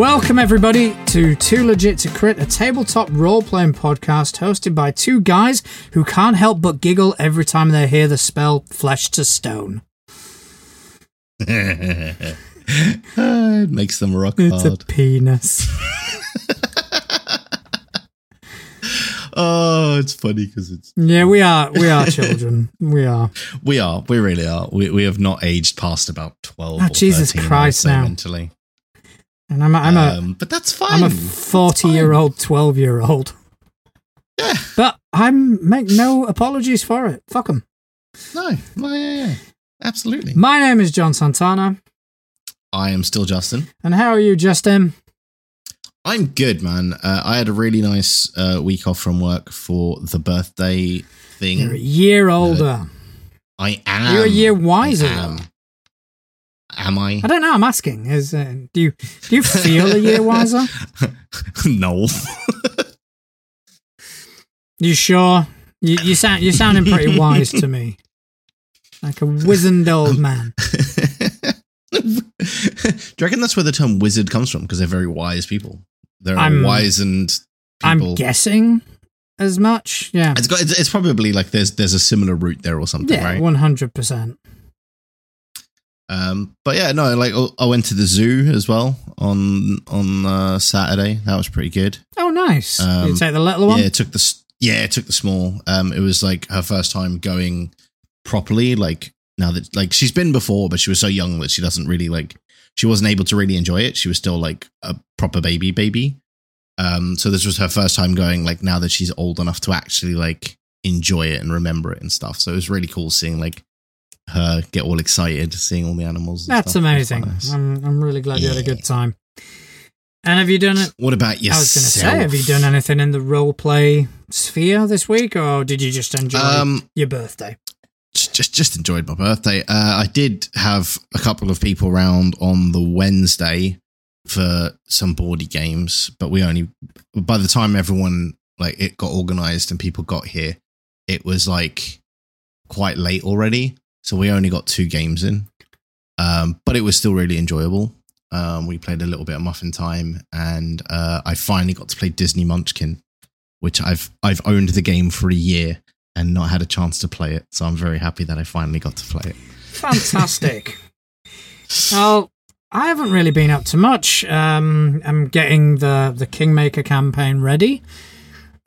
Welcome, everybody, to Too Legit to Crit, a tabletop role playing podcast hosted by two guys who can't help but giggle every time they hear the spell Flesh to Stone. it makes them rock It's hard. a penis. oh, it's funny because it's Yeah, we are. We are children. We are. we are we really are. We we have not aged past about twelve. Oh, or Jesus 13, I would Christ, now. mentally. And I'm a, I'm a, um, but that's fine. I'm a 40 year old, 12 year old. Yeah. But I make no apologies for it. Fuck them. no, no, yeah, yeah, absolutely. My name is John Santana. I am still Justin. And how are you, Justin? I'm good, man. Uh, I had a really nice uh, week off from work for the birthday thing. You're a year older. I am. You're a year wiser. I am. Am I? I don't know. I'm asking. Is uh, do you do you feel a year wiser? no. You sure? You you sound you're sounding pretty wise to me, like a wizened old man. Do you reckon that's where the term wizard comes from? Because they're very wise people. They're I'm- wizened I'm guessing as much. Yeah, it's got. It's, it's probably like there's there's a similar root there or something, yeah, right? one hundred percent. Um, but yeah, no, like oh, I went to the zoo as well on on uh, Saturday. That was pretty good. Oh, nice. Did you Um, take the little one? Yeah, it took the yeah, it took the small. Um, it was like her first time going properly. Like now that like she's been before, but she was so young that she doesn't really like. She wasn't able to really enjoy it. She was still like a proper baby, baby. Um, so this was her first time going. Like now that she's old enough to actually like enjoy it and remember it and stuff. So it was really cool seeing like her get all excited, seeing all the animals. and That's stuff. Amazing. nice. I'm I'm really glad you had a good time. And have you done it? What about yourself? I was going to say, have you done anything in the role play sphere this week, or did you just enjoy Um, your birthday? just just enjoyed my birthday. Uh, I did have a couple of people around on the Wednesday for some boardy games, but we only by the time everyone like it got organized and people got here, it was like quite late already. So we only got two games in, um, but it was still really enjoyable. Um, we played a little bit of Muffin Time, and uh, I finally got to play Disney Munchkin, which I've I've owned the game for a year and not had a chance to play it. So I'm very happy that I finally got to play it. Fantastic. well, I haven't really been up to much. Um, I'm getting the the Kingmaker campaign ready.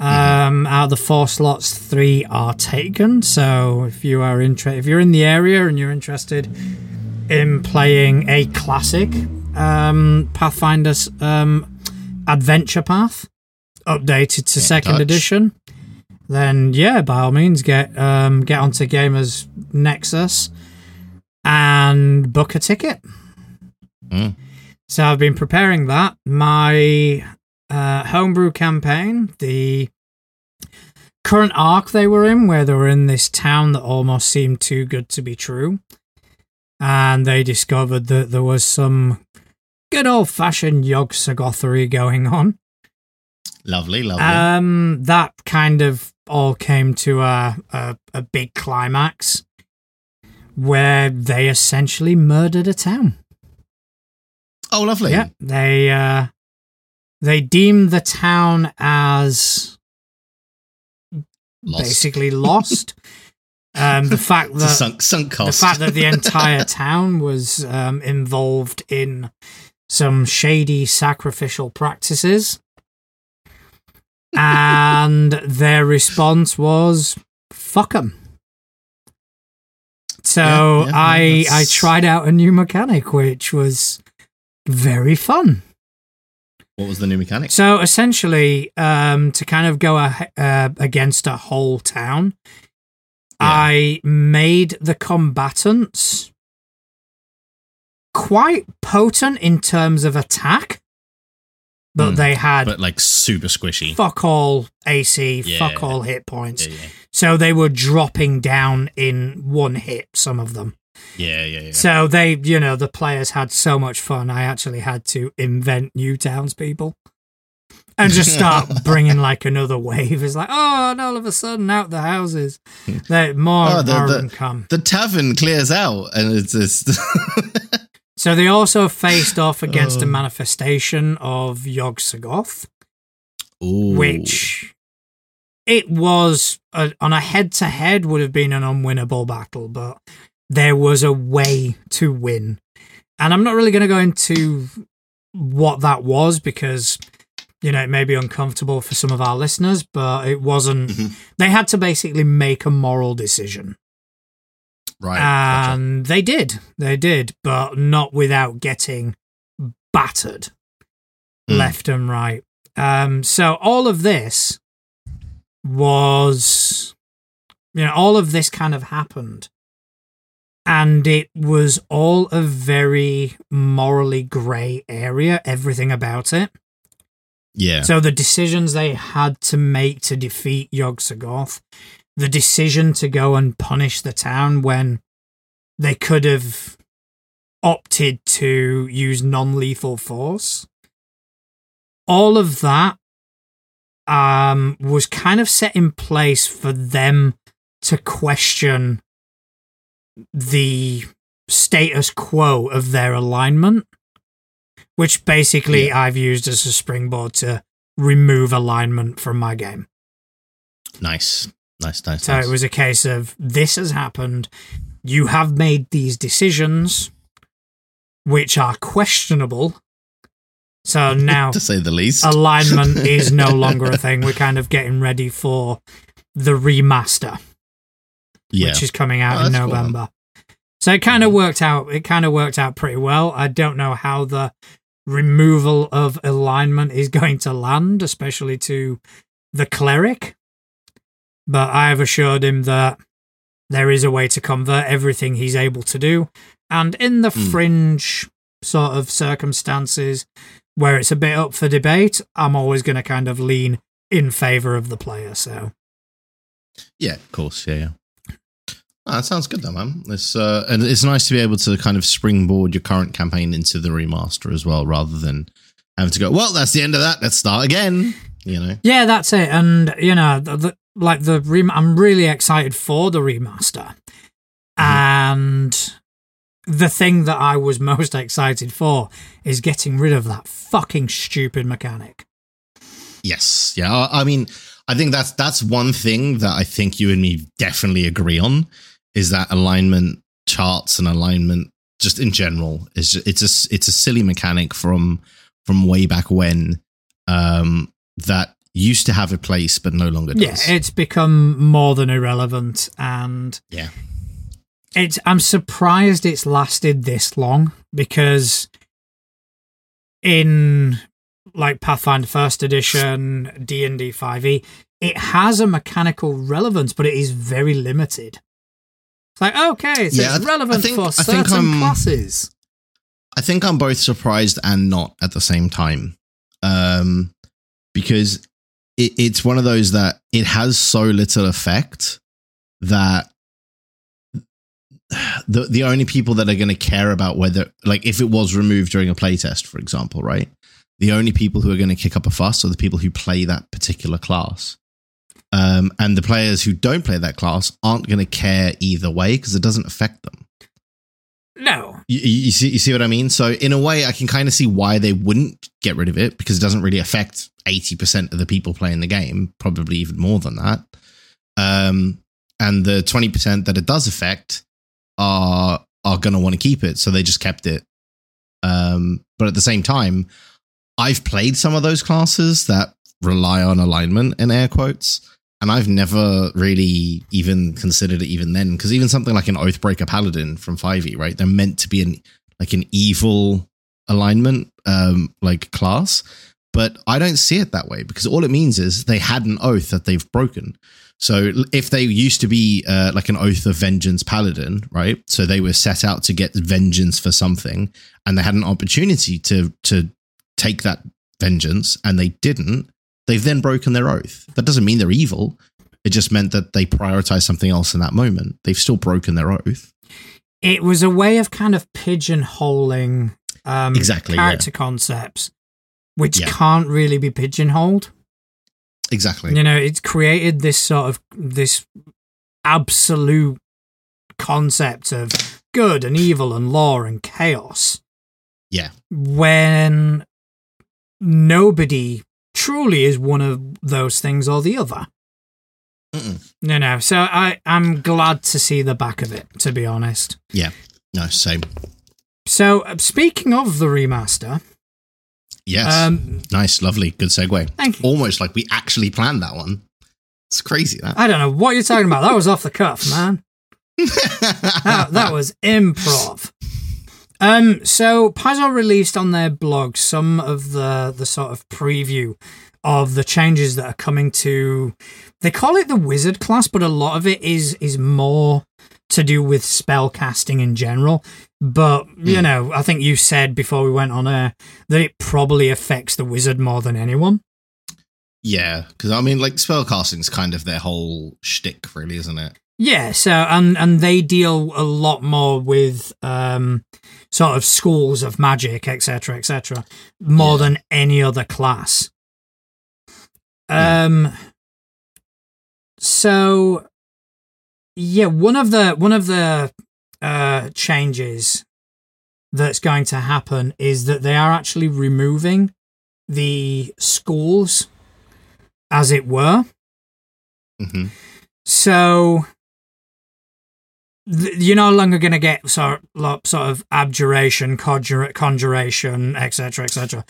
Um, out of the four slots, three are taken. So if you are interested, if you're in the area and you're interested in playing a classic um, Pathfinder's um, adventure path, updated to Get second touch. edition, then yeah, by all means, get um, get onto Gamers Nexus and book a ticket. Mm. So I've been preparing that. My uh, homebrew campaign, the current arc they were in, where they were in this town that almost seemed too good to be true. And they discovered that there was some good old fashioned Yog Sagothery going on. Lovely, lovely. Um, that kind of all came to a, a, a big climax where they essentially murdered a town. oh, lovely. Yeah, they uh, they deemed the town as Lost. basically lost. um, the fact that sunk, sunk the fact that the entire town was um, involved in some shady sacrificial practices, and their response was "fuck them." So Yeah, yeah, I I tried out a new mechanic, which was very fun. What was the new mechanic? So essentially, um, to kind of go a, uh, against a whole town, I made the combatants quite potent in terms of attack, but Hmm. they had But like super squishy. fuck all AC, Yeah. fuck all hit points. Yeah, yeah, So they were dropping down in one hit, some of them. Yeah, yeah. yeah. So they, you know, the players had so much fun. I actually had to invent new townspeople and just start bringing like another wave. It's like, oh, and all of a sudden out the houses, they more Oh, the- more the- of them come. the tavern clears out, and it's just So they also faced off against a Oh. manifestation of Yog Sagoth, which it was a, on a head to head would have been an unwinnable battle, but there was a way to win. And I'm not really going to go into what that was because you know it may be uncomfortable for some of our listeners, but it wasn't. Mhm. They had to basically make a moral decision. right. gotcha. And they did. They did, but not without getting battered Mm. left and right. Um, so all of this was, you know, all of this kind of happened. And it was all a very morally grey area, everything about it. Yeah. So the decisions they had to make to defeat Yog Sagoth, the decision to go and punish the town when they could have opted to use non-lethal force, all of that um, was kind of set in place for them to question the status quo of their alignment which basically I've used as a springboard to remove alignment from my game. nice. Nice, nice, So nice. it was a case of this has happened. You have made these decisions, which are questionable. So now to say the least. alignment is no longer a thing. We're kind of getting ready for the remaster, yeah. which is coming out Oh, in that's cool. November. So it kind of worked out. It kind of worked out pretty well. I don't know how the removal of alignment is going to land, especially to the cleric. But I have assured him that there is a way to convert everything he's able to do. And in the Mm. fringe sort of circumstances where it's a bit up for debate, I'm always going to kind of lean in favor of the player. So Yeah, of course. Yeah, yeah. Oh, that sounds good, though, man. It's uh, and it's nice to be able to kind of springboard your current campaign into the remaster as well, rather than having to go. Well, that's the end of that. Let's start again. You know. Yeah, that's it. And you know, the, the, like the rem- I'm really excited for the remaster. And the thing that I was most excited for is getting rid of that fucking stupid mechanic. Yes. Yeah. I I mean, I think that's that's one thing that I think you and me definitely agree on is that alignment charts and alignment just in general is it's a it's a silly mechanic from from way back when um that used to have a place but no longer does. Yeah, it's become more than irrelevant and Yeah. It's I'm surprised it's lasted this long because in like Pathfinder First Edition, D and D Five E, it has a mechanical relevance, but it is very limited. Like okay, so Yeah, it's relevant think- for I think certain I'm- classes. I think I'm both surprised and not at the same time. Um, because it, it's one of those that it has so little effect that the the only people that are going to care about whether like if it was removed during a playtest, for example, right? The only people who are going to kick up a fuss are the people who play that particular class. Um, and the players who don't play that class aren't going to care either way because it doesn't affect them. No, You, you see, you see what I mean? So in a way, I can kind of see why they wouldn't get rid of it because it doesn't really affect eighty percent of the people playing the game, probably even more than that. Um, and the twenty percent that it does affect are are going to want to keep it, so they just kept it. Um, but at the same time, I've played some of those classes that rely on alignment in air quotes, and I've never really even considered it even then because even something like an Oathbreaker Paladin from 5e, right? They're meant to be an like an evil alignment um like class, but I don't see it that way because all it means is they had an oath that they've broken. So if they used to be uh, like an oath of vengeance paladin, right? So they were set out to get vengeance for something, and they had an opportunity to to take that vengeance, and they didn't. They've then broken their oath. That doesn't mean they're evil. It just meant that they prioritized something else in that moment. They've still broken their oath. it was a way of kind of pigeonholing um, Exactly, yeah. character concepts, which Yeah. can't really be pigeonholed. Exactly. You know, it's created this sort of this absolute concept of good and evil and law and chaos. Yeah. When nobody truly is one of those things or the other. Mm-mm. No, no. So I, I'm glad to see the back of it, to be honest. Yeah. No, same. So uh, speaking of the remaster, Yes. um, nice, lovely, good segue. thank you. Almost like we actually planned that one. It's crazy that. I don't know what you're talking about. That was off the cuff, man. that, that was improv. Um, so Paizo released on their blog some of the the sort of preview of the changes that are coming to. They call it the wizard class, but a lot of it is is more to do with spell casting in general. But you Hmm. know, I think you said before we went on air that it probably affects the wizard more than anyone. yeah, because I mean, like spell spellcasting's kind of their whole shtick, really, isn't it? Yeah, so and and they deal a lot more with um sort of schools of magic, etc., etc., more Yeah. than any other class. Yeah. Um so yeah, one of the one of the uh changes that's going to happen is that they are actually removing the schools as it were. hmm So you're no longer going to get sort lo- sort of abjuration, conjure- conjuration, etc., etc.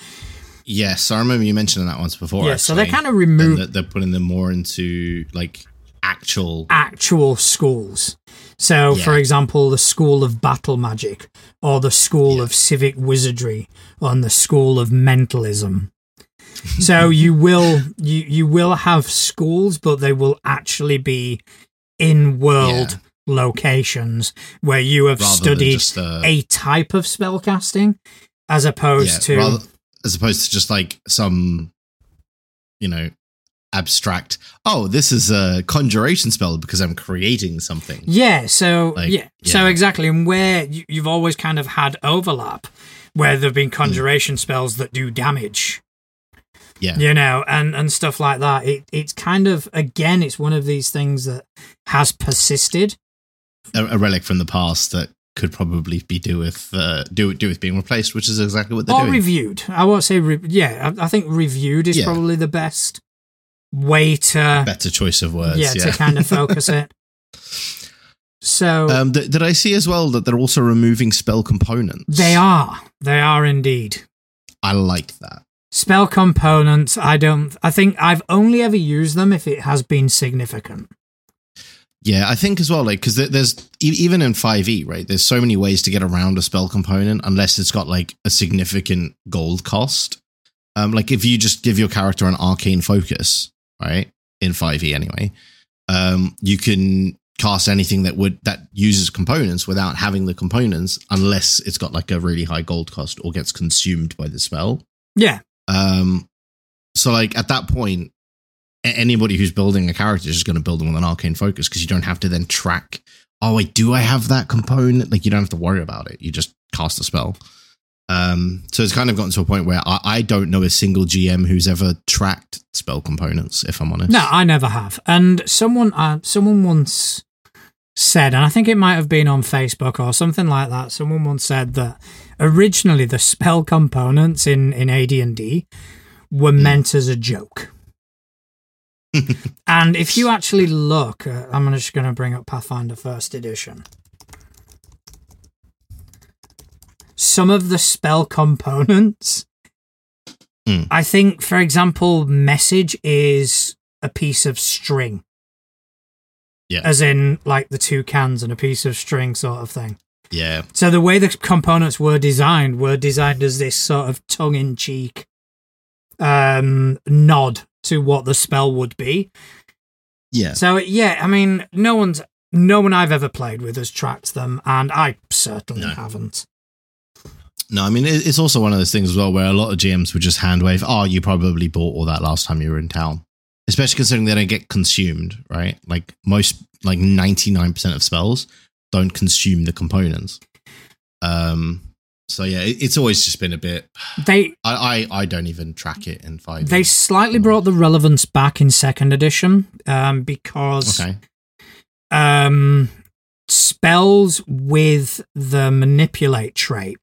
Yes, I remember you mentioning that once before. Yeah, so they actually, kind of and remove they're putting them more into like actual. actual schools. So, for example, the school of battle magic, or the school Yeah. of civic wizardry, and the school of mentalism. so you will you you will have schools, but they will actually be in world locations where you have rather studied just uh, a type of spellcasting as opposed yeah, to rather, as opposed to just like some, you know, abstract. Oh, this is a conjuration spell because I'm creating something. yeah so Like, yeah. so exactly and where you, you've always kind of had overlap where there've been conjuration spells that do damage Yeah. you know and and stuff like that it it's kind of again it's one of these things that has persisted A, a relic from the past that could probably be do with uh, do do with being replaced, which is exactly what they're or doing. reviewed i won't say re- yeah I, I think reviewed is Yeah. probably the best way to Better choice of words. yeah, Yeah. to kind of focus it so um, th- did I see as well that they're also removing spell components? They are. They are indeed. I like that. Spell components, I don't. I think I've only ever used them if it has been significant. Yeah, I think as well, like because there's even in Five E, right? There's so many ways to get around a spell component unless it's got like a significant gold cost. Um, like if you just give your character an arcane focus, right? In Five E anyway, um, you can cast anything that would that uses components without having the components, unless it's got like a really high gold cost or gets consumed by the spell. Yeah. Um, so like at that point, anybody who's building a character is just going to build them with an arcane focus because you don't have to then track. Oh wait, do I have that component? Like you don't have to worry about it. You just cast a spell. Um, so it's kind of gotten to a point where I, I don't know a single GM who's ever tracked spell components. If I'm honest, No, I never have. And someone, uh, someone once said, and I think it might have been on Facebook or something like that. Someone once said that originally the spell components in in AD and D were meant as a joke. And if you actually look, uh, I'm just going to bring up Pathfinder First Edition. Some of the spell components, Hmm. I think, for example, message is a piece of string. Yeah. As in, like the two cans and a piece of string sort of thing. yeah, So the way the components were designed were designed as this sort of tongue in cheek um, nod to what the spell would be. yeah, So yeah, I mean, no one's no one I've ever played with has tracked them, and I certainly No. haven't. No, I mean it's also one of those things as well where a lot of GMs would just hand wave. Oh, you probably bought all that last time you were in town. Especially considering they don't get consumed, right? Like most, like ninety nine percent of spells don't consume the components. Um. So yeah, it's always just been a bit. They I I, I don't even track it in five. they slightly brought the relevance back in second edition um, because okay. um, spells with the manipulate trait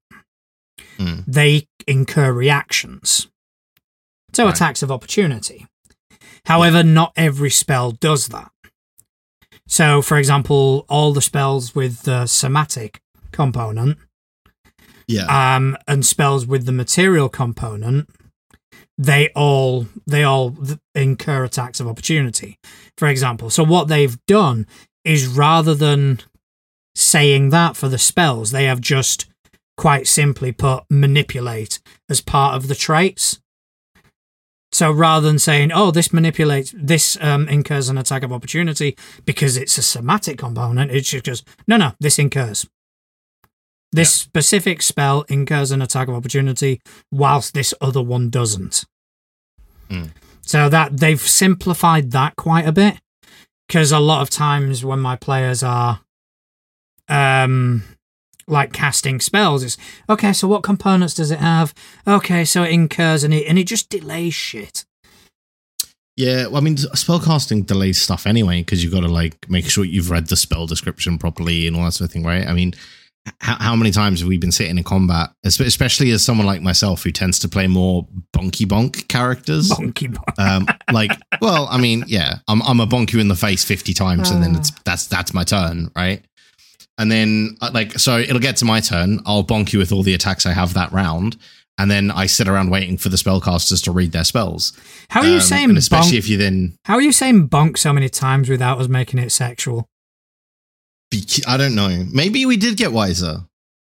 Mm. they incur reactions. So Right. attacks of opportunity. However, not every spell does that. So, for example, all the spells with the somatic component Yeah. um, and spells with the material component, they all they all incur attacks of opportunity. For example, so what they've done is rather than saying that for the spells, they have just quite simply put manipulate as part of the traits. So rather than saying, "Oh, this manipulates, this um, incurs an attack of opportunity because it's a somatic component," it just "No, no, this incurs." This specific spell incurs an attack of opportunity, whilst this other one doesn't. Mm. So that they've simplified that quite a bit, because a lot of times when my players are, um, like casting spells, it's okay. So what components does it have? Okay, so it incurs and it and it just delays shit. Yeah, well, I mean, spellcasting delays stuff anyway because you've got to like make sure you've read the spell description properly and all that sort of thing, right? I mean, how, how many times have we been sitting in combat, especially as someone like myself who tends to play more bonky bonk characters? Bonky bonk. um, like, well, I mean, yeah, I'm I'm a bonk you in the face fifty times, and then it's that's that's my turn, right? And then uh, like, so it'll get to my turn. I'll bonk you with all the attacks I have that round, and then I sit around waiting for the spellcasters to read their spells. How are you Um, saying and especially bonk? if you then How are you saying bonk so many times without us making it sexual? I don't know. Maybe we did get wiser.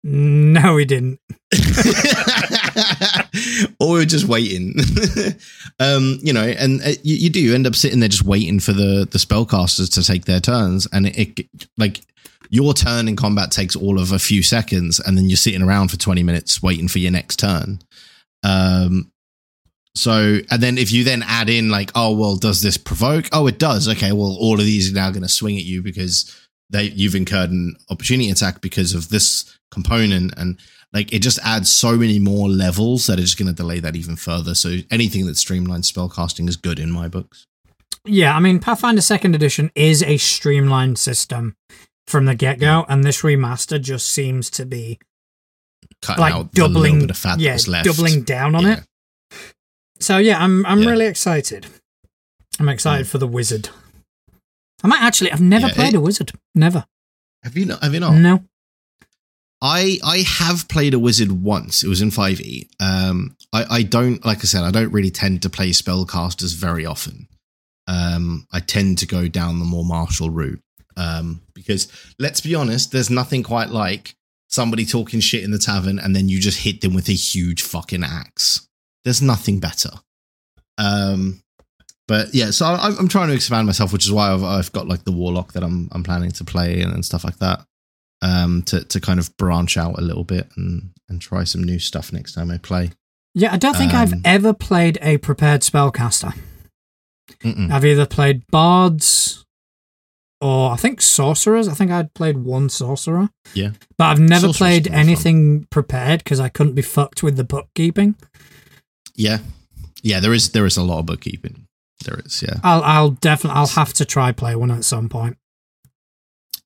No, we didn't. or we were just waiting. um, you know, and uh, you, you do you end up sitting there just waiting for the the spellcasters to take their turns, and it, it like your turn in combat takes all of a few seconds, and then you're sitting around for twenty minutes waiting for your next turn. Um, so, and then if you then add in like, oh well, does this provoke? Oh, it does. Okay, well, all of these are now going to swing at you because they you've incurred an opportunity attack because of this component, and like it just adds so many more levels that are just going to delay that even further. So anything that streamlines spellcasting is good in my books. Yeah, I mean, Pathfinder Second Edition is a streamlined system from the get go, and this remaster just seems to be Cutting like out the doubling, bit of fat yeah, doubling down on Yeah. it. So yeah, I'm I'm Yeah. really excited. I'm excited mm. for the wizard. I might actually. I've never Yeah, played it- a wizard. Never. Have you not? Have you not? No. I I have played a wizard once. It was in five E. Um, I I don't like I said I don't really tend to play spellcasters very often. Um, I tend to go down the more martial route. Um, because let's be honest, there's nothing quite like somebody talking shit in the tavern and then you just hit them with a huge fucking axe. There's nothing better. Um, but yeah, so I, I'm trying to expand myself, which is why I've, I've got like the warlock that I'm I'm planning to play and, and stuff like that um, to to kind of branch out a little bit and and try some new stuff next time I play. Yeah, I don't think I've Um, ever played a prepared spellcaster. Mm-mm. I've either played bards or I think sorcerers. I think I'd played one sorcerer. Yeah. But I've never Sorcerer's played more fun. anything prepared because I couldn't be fucked with the bookkeeping. Yeah, yeah. There is there is a lot of bookkeeping. There is, yeah, I'll I'll definitely I'll have to try play one at some point.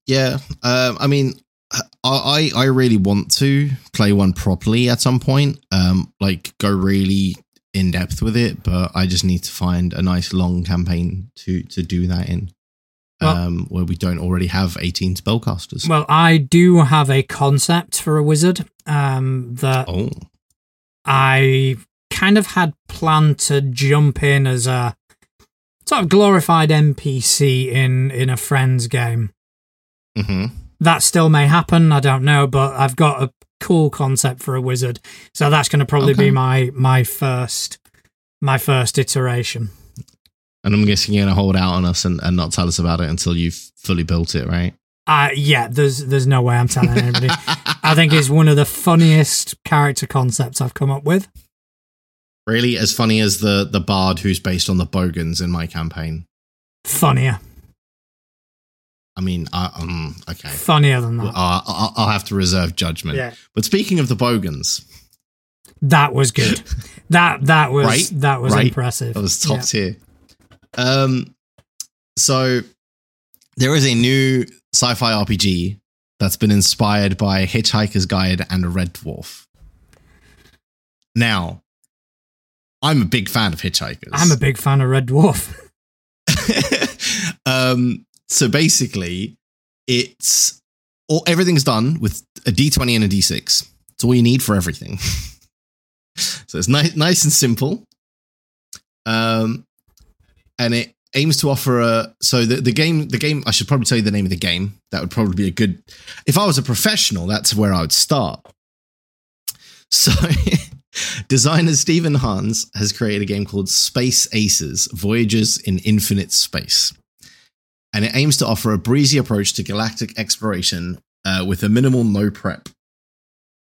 yeah. Um, I mean, I I I really want to play one properly at some point. Um, like go really in depth with it, but I just need to find a nice long campaign to to do that in. Well- um, where we don't already have 18 spellcasters. Well, I do have a concept for a wizard um, that oh, I kind of had planned to jump in as a sort of glorified NPC in in a friend's game. hmm That still may happen. I don't know, but I've got a cool concept for a wizard, so that's going to probably Okay. be my my first my first iteration. And I'm guessing you're going to hold out on us and, and not tell us about it until you've fully built it, right? Uh, yeah, there's there's no way I'm telling anybody. I think it's one of the funniest character concepts I've come up with. Really as funny as the the bard who's based on the bogans in my campaign. Funnier, I mean, I, um, okay, funnier than that. uh, I'll, I'll have to reserve judgment. Yeah, But speaking of the bogans, that was good. That that was Right? that was Right? impressive. that was top Yeah. tier. Um, so there is a new sci-fi RPG that's been inspired by Hitchhiker's Guide and a Red Dwarf. Now, I'm a big fan of Hitchhikers. I'm a big fan of Red Dwarf. um, so basically, it's all everything's done with a D20 and a D6. It's all you need for everything. so it's nice, nice and simple. Um, and it aims to offer a so the, the game the game I should probably tell you the name of the game. That would probably be a good if I was a professional, that's where I would start. So designer Stephen Hans has created a game called Space Aces: Voyages in Infinite Space. And it aims to offer a breezy approach to galactic exploration uh, with a minimal no prep.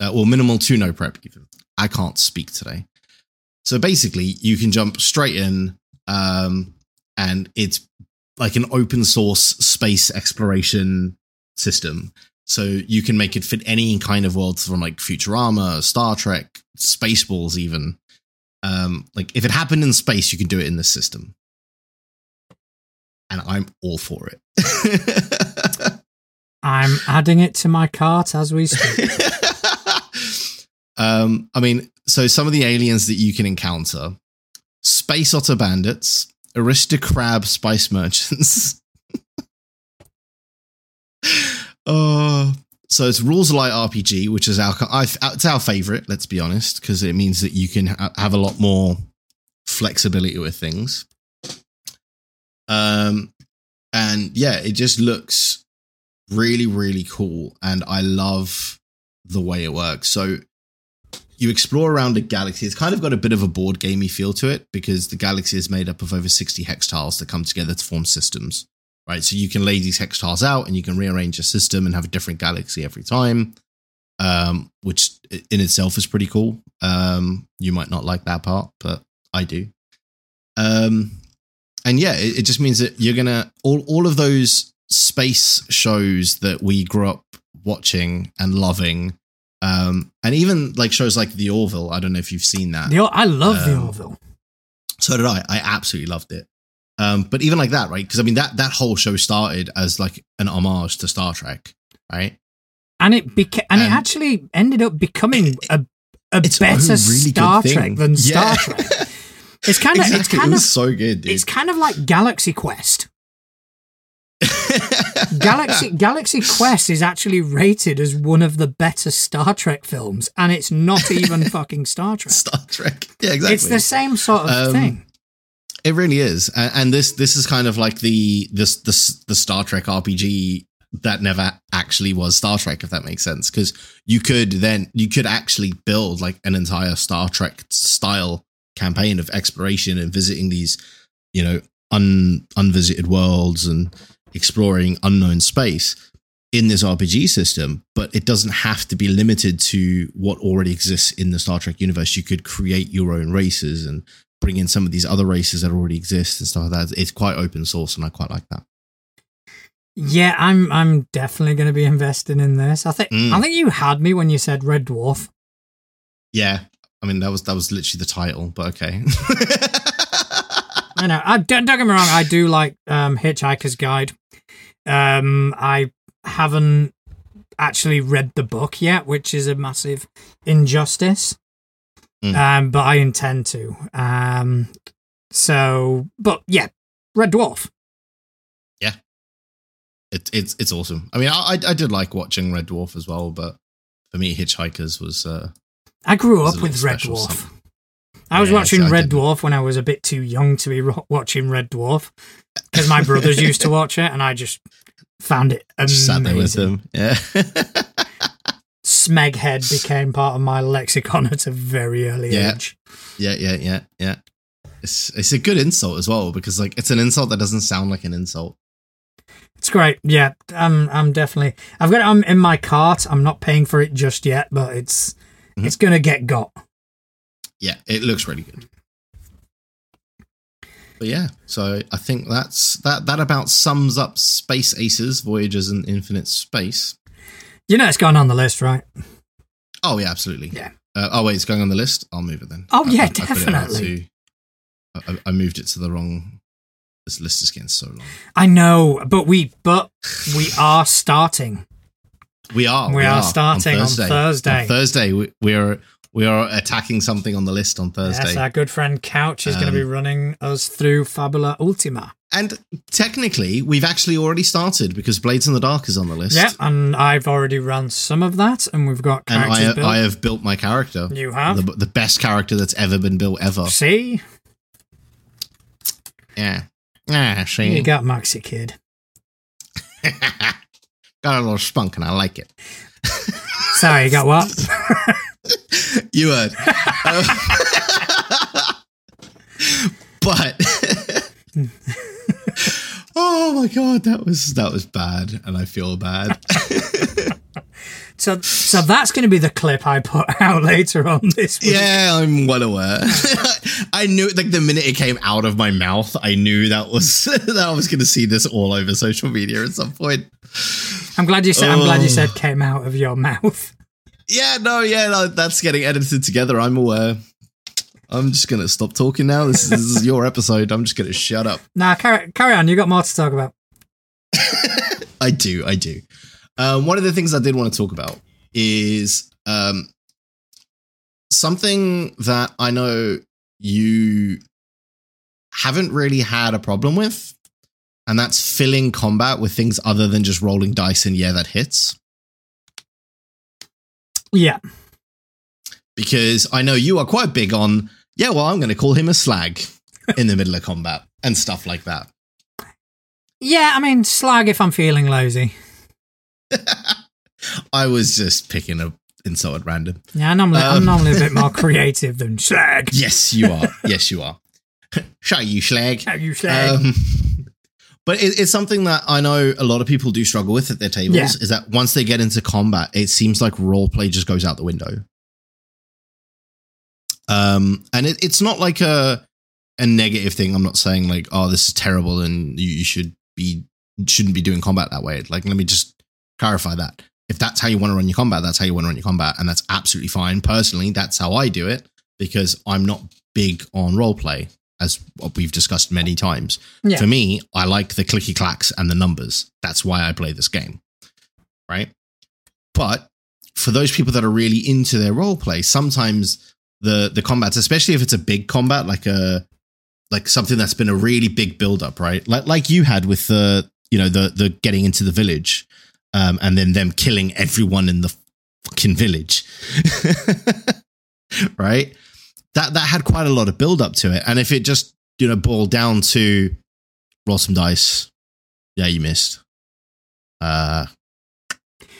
Uh, or minimal to no prep, even. I can't speak today. So basically, you can jump straight in, um, and it's like an open source space exploration system. So you can make it fit any kind of world from like Futurama, Star Trek, Spaceballs, even. Um, like if it happened in space, you can do it in this system. And I'm all for it. I'm adding it to my cart as we speak. um, I mean, so some of the aliens that you can encounter space otter bandits, aristocrab spice merchants. Oh, so it's rules light RPG, which is our it's our favorite. Let's be honest, because it means that you can ha- have a lot more flexibility with things. Um, and yeah, it just looks really, really cool, and I love the way it works. So you explore around a galaxy. It's kind of got a bit of a board gamey feel to it because the galaxy is made up of over 60 hex tiles that come together to form systems right? So you can lay these hex tiles out and you can rearrange a system and have a different galaxy every time, um, which in itself is pretty cool. Um, you might not like that part, but I do. Um, and yeah, it, it just means that you're gonna all all of those space shows that we grew up watching and loving. Um, and even like shows like The Orville. I don't know if you've seen that. The, I love The um, Orville. So did I. I absolutely loved it. Um, but even like that, right? Because I mean that that whole show started as like an homage to Star Trek, right? And it became, and, and, it actually ended up becoming it, a a better really Star Trek than yeah. Star Trek. It's kind of exactly. it's kind it of so good. Dude. It's kind of like Galaxy Quest. Galaxy Galaxy Quest is actually rated as one of the better Star Trek films, and it's not even fucking Star Trek. Star Trek, yeah, exactly. It's the same sort of um, thing. It really is, and this this is kind of like the this the, the Star Trek RPG that never actually was Star Trek, if that makes sense. Because you could then you could actually build like an entire Star Trek style campaign of exploration and visiting these, you know, un, unvisited worlds and exploring unknown space in this RPG system, but it doesn't have to be limited to what already exists in the Star Trek universe. You could create your own races and bring in some of these other races that already exist and stuff like that. It's quite open source, and I quite like that. Yeah, I'm I'm definitely going to be investing in this. I think mm. I think you had me when you said Red Dwarf. Yeah, I mean that was that was literally the title, but okay. I know. I, don't, don't get me wrong. I do like um, Hitchhiker's Guide. Um, I haven't actually read the book yet, which is a massive injustice. Mm. Um, but I intend to. Um, so, but yeah, Red Dwarf. Yeah, it's it's it's awesome. I mean, I I did like watching Red Dwarf as well, but for me, Hitchhikers was. Uh, I grew up with Red Dwarf. Something. I was yeah, watching Red Dwarf when I was a bit too young to be ro- watching Red Dwarf because my brothers used to watch it, and I just found it amazing. Just sat there with them, yeah. Smeghead became part of my lexicon at a very early yeah. age. Yeah, yeah, yeah, yeah. It's it's a good insult as well because like it's an insult that doesn't sound like an insult. It's great. Yeah, I'm I'm definitely I've got it I'm in my cart. I'm not paying for it just yet, but it's mm-hmm. it's gonna get got. Yeah, it looks really good. But yeah, so I think that's that that about sums up Space Aces, Voyages in Infinite Space. You know it's going on the list, right? Oh yeah, absolutely. Yeah. Uh, oh wait, it's going on the list. I'll move it then. Oh yeah, I, definitely. I, to, I, I, moved it to the wrong. This list is getting so long. I know, but we but we are starting. We are. We, we are, are, starting on Thursday. On Thursday. On Thursday, we, we are we are attacking something on the list on Thursday. Yes, our good friend Couch is going to be Um, running us through Fabula Ultima. And technically, we've actually already started because Blades in the Dark is on the list. Yeah, and I've already run some of that, and we've got And characters I, built. I have built my character. you have. The, the best character that's ever been built ever. See, Yeah. Yeah, see. you got Maxi Kid. got a little spunk and I like it. Sorry, you got what? You heard. But oh my god, that was that was bad, and I feel bad. so, so that's going to be the clip I put out later on this week. yeah, I'm well aware. I knew it like the minute it came out of my mouth, I knew that was that I was going to see this all over social media at some point. I'm glad you said. I'm glad you Oh. said came out of your mouth. Yeah, no, yeah, no, that's getting edited together. I'm aware. I'm just gonna stop talking now. This is, this is your episode. I'm just gonna shut up. Now, carry, carry on. You got more to talk about. I do, I do. Um, one of the things I did want to talk about is um, something that I know you haven't really had a problem with, and that's filling combat with things other than just rolling dice and yeah, that hits. Yeah, Because I know you are quite big on, yeah, well, I'm going to call him a slag in the middle of combat and stuff like that. yeah. I mean, slag if I'm feeling lousy. I was just picking a insult at random. Yeah, I'm normally, I'm Um. normally a bit more creative than slag. Yes, you are. yes, you are. Shut you, slag. How you slag? Um, but it, it's something that I know a lot of people do struggle with at their tables. Yeah. Is that once they get into combat, it seems like role play just goes out the window. Um, and it, it's not like a a negative thing. I'm not saying like, oh, this is terrible and you, you should be shouldn't be doing combat that way. Like, let me just clarify that. If that's how you want to run your combat, that's how you want to run your combat, and that's absolutely fine. Personally, that's how I do it because I'm not big on role play, as we've discussed many times. Yeah. For me, I like the clicky clacks and the numbers. That's why I play this game. Right. But for those people that are really into their role play, sometimes the the combats, especially if it's a big combat, like a like something that's been a really big build up, right? Like like you had with the you know the the getting into the village, um, and then them killing everyone in the fucking village, right? That that had quite a lot of build up to it, and if it just you know boiled down to roll some dice, yeah, you missed. Uh,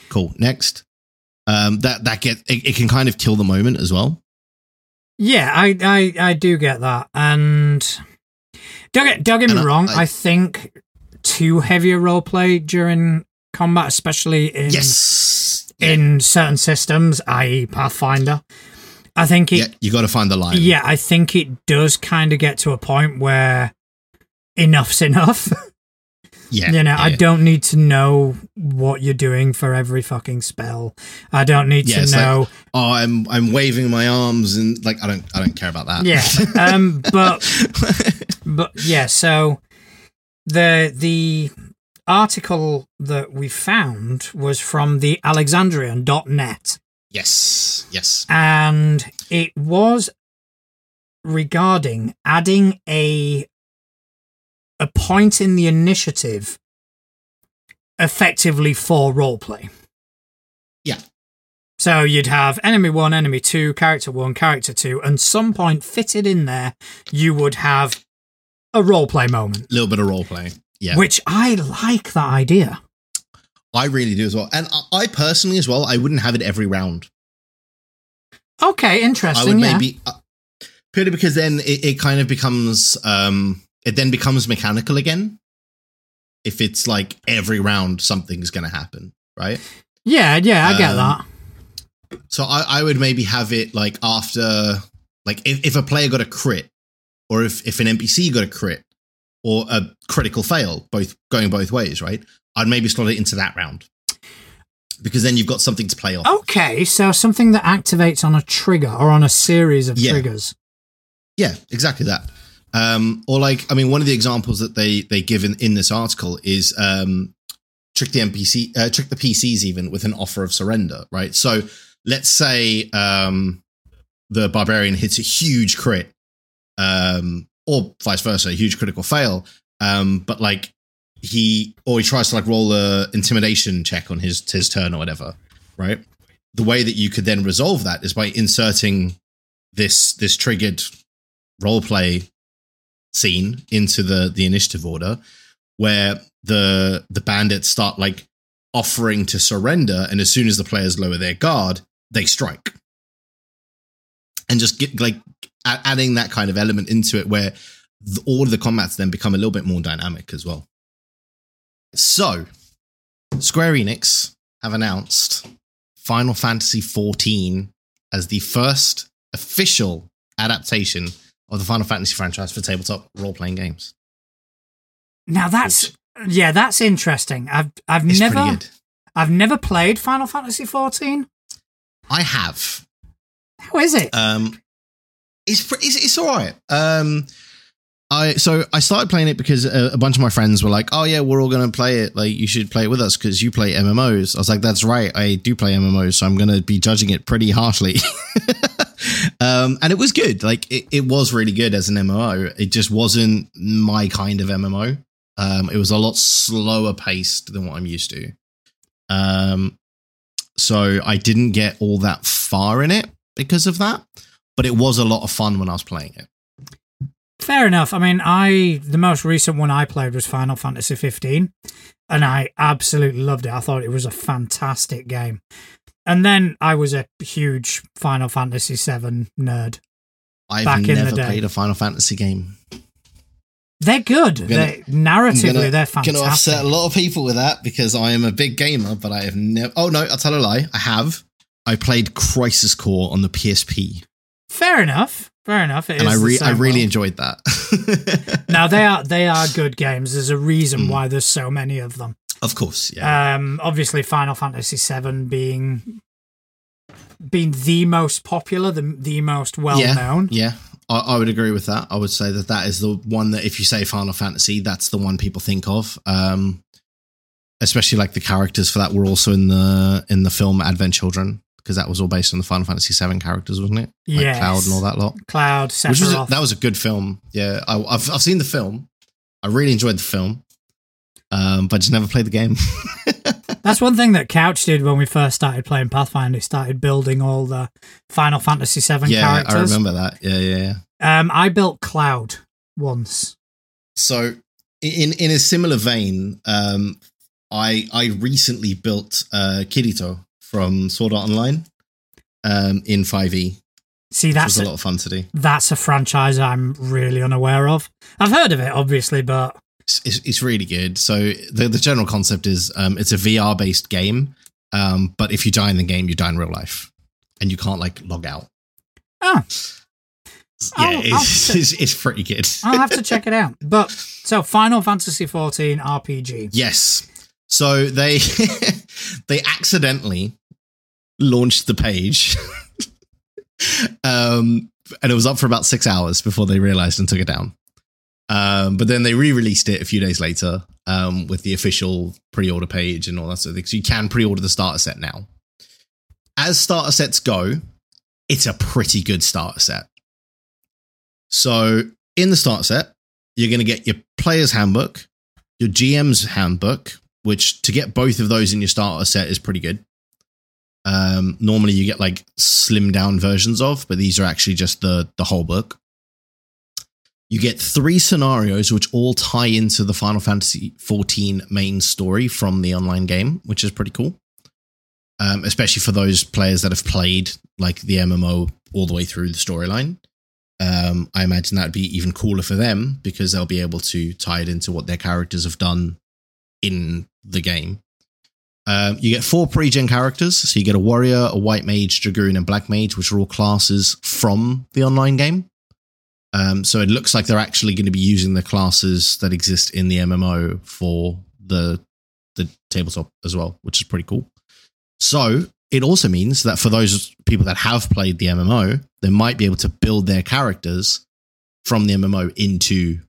cool. Next, um, that that get it, it can kind of kill the moment as well. Yeah, I, I, I do get that, and don't get don't get me And wrong. I- I, think too heavy a role play during combat, especially in Yes. in certain systems, i.e., Pathfinder. I think yeah, you got to find the line. Yeah, I think it does kind of get to a point where enough's enough. yeah. you know, I don't need to know what you're doing for every fucking spell. I don't need Yeah, to it's like- know. Oh, I'm I'm waving my arms and like I don't I don't care about that. yeah, um, but but yeah so the the article that we found was from the alexandrian.net yes. Yes. and it was regarding adding a a point in the initiative effectively for roleplay Yeah. so you'd have enemy one, enemy two, character one, character two, and some point fitted in there, you would have a roleplay moment, A little bit of role play. Yeah. which I like that idea. I really do as well. And I, I personally as well, I wouldn't have it every round. Okay, interesting. I would yeah. maybe uh, purely because then it, it kind of becomes um it then becomes mechanical again. If it's like every round something's gonna happen, right? yeah, yeah, I get Um, that. So I, I would maybe have it like after like if, if a player got a crit, or if, if an NPC got a crit, or a critical fail, both going both ways, right? I'd maybe slot it into that round. Because then you've got something to play off. Okay, so something that activates on a trigger or on a series of Yeah. triggers. Yeah, exactly that. Um, or like, I mean, one of the examples that they they give in, in this article is um, trick the NPC, uh, trick the PCs even with an offer of surrender, right? So let's say um, the barbarian hits a huge crit, um, or vice versa, a huge critical fail. Um, but like he or he tries to like roll a intimidation check on his his turn or whatever, right? The way that you could then resolve that is by inserting this this triggered role play scene into the the initiative order where the the bandits start like offering to surrender and as soon as the players lower their guard they strike. And just get like adding that kind of element into it where the, all of the combats then become a little bit more dynamic as well. So square enix have announced final fantasy 14 as the first official adaptation of the final fantasy franchise for tabletop role-playing games Now that's yeah, that's interesting. I've I've never I've never played Final Fantasy 14. i have How is it? Um, it's it's, it's all right. Um, I so I started playing it because a, a bunch of my friends were like, "Oh yeah, we're all going to play it. Like you should play it with us because you play MMOs." I was like, "That's right, I do play MMOs, so I'm going to be judging it pretty harshly." um, and it was good. Like it, it was really good as an MMO. It just wasn't my kind of MMO. Um, it was a lot slower paced than what I'm used to. Um, so I didn't get all that far in it because of that but it was a lot of fun when I was playing it. Fair enough. I mean, I the most recent one I played was Final Fantasy 15, and I absolutely loved it. I thought it was a fantastic game. And then I was a huge Final Fantasy 7 nerd. I've Back in the never day. played a Final Fantasy game. They're good. gonna- they I'm narratively, gonna, they're fantastic. gonna upset a lot of people with that because I am a big gamer, but I have never. Oh no, I'll tell a lie. I have. I played Crisis Core on the PSP, Fair enough. Fair enough. It and I re- I really world. enjoyed that. Now they are they are good games. There's a reason Mm. why there's so many of them. of course, yeah. Um, obviously, Final Fantasy VII being being the most popular, the the most well Yeah. known. yeah, I, I would agree with that. I would say that that is the one that if you say Final Fantasy, that's the one people think of. Um, especially like the characters for that were also in the in the film Advent Children because that was all based on the Final Fantasy VII characters, wasn't it? Like Yes. Cloud and all that lot. Cloud, Which was a, that was a good film. Yeah, I, I've I've seen the film. I really enjoyed the film, um, but just never played the game. That's one thing that Couch did when we first started playing Pathfinder. He started building all the Final Fantasy VII yeah, characters. I remember that. Yeah, yeah, yeah. Um, I built Cloud once. So in in a similar vein, um, I I recently built uh, Kirito from Sword Art Online um, in Five E. See, that's a a, lot of fun to do. that's a franchise I'm really unaware of. I've heard of it, obviously, but It's, it's, really good. So the the general concept is um, it's a VR based game, um, but if you die in the game, you die in real life, and you can't like log out. oh, Yeah, I'll- it's, I'll- it's, it's pretty good. I'll have to check it out. But so Final Fantasy 14 RPG. Yes. So they they accidentally launched the page. um and it was up for about 6 hours before they realized and took it down. Um but then they re-released it a few days later um with the official pre-order page and all that sort of thing. So you can pre-order the starter set now. As starter sets go, it's a pretty good starter set. So in the starter set, you're going to get your player's handbook, your GM's handbook, which to get both of those in your starter set is pretty good. Um, normally you get like slimmed down versions of, but these are actually just the the whole book. You get three scenarios which all tie into the Final Fantasy XIV main story from the online game, which is pretty cool. Um, especially for those players that have played like the MMO all the way through the storyline. Um, I imagine that'd be even cooler for them because they'll be able to tie it into what their characters have done in the game. Um, you get four pre-gen characters, so you get a warrior, a white mage, dragoon, and black mage, which are all classes from the online game. Um, so it looks like they're actually going to be using the classes that exist in the MMO for the the tabletop as well, which is pretty cool. So it also means that for those people that have played the MMO, they might be able to build their characters from the MMO into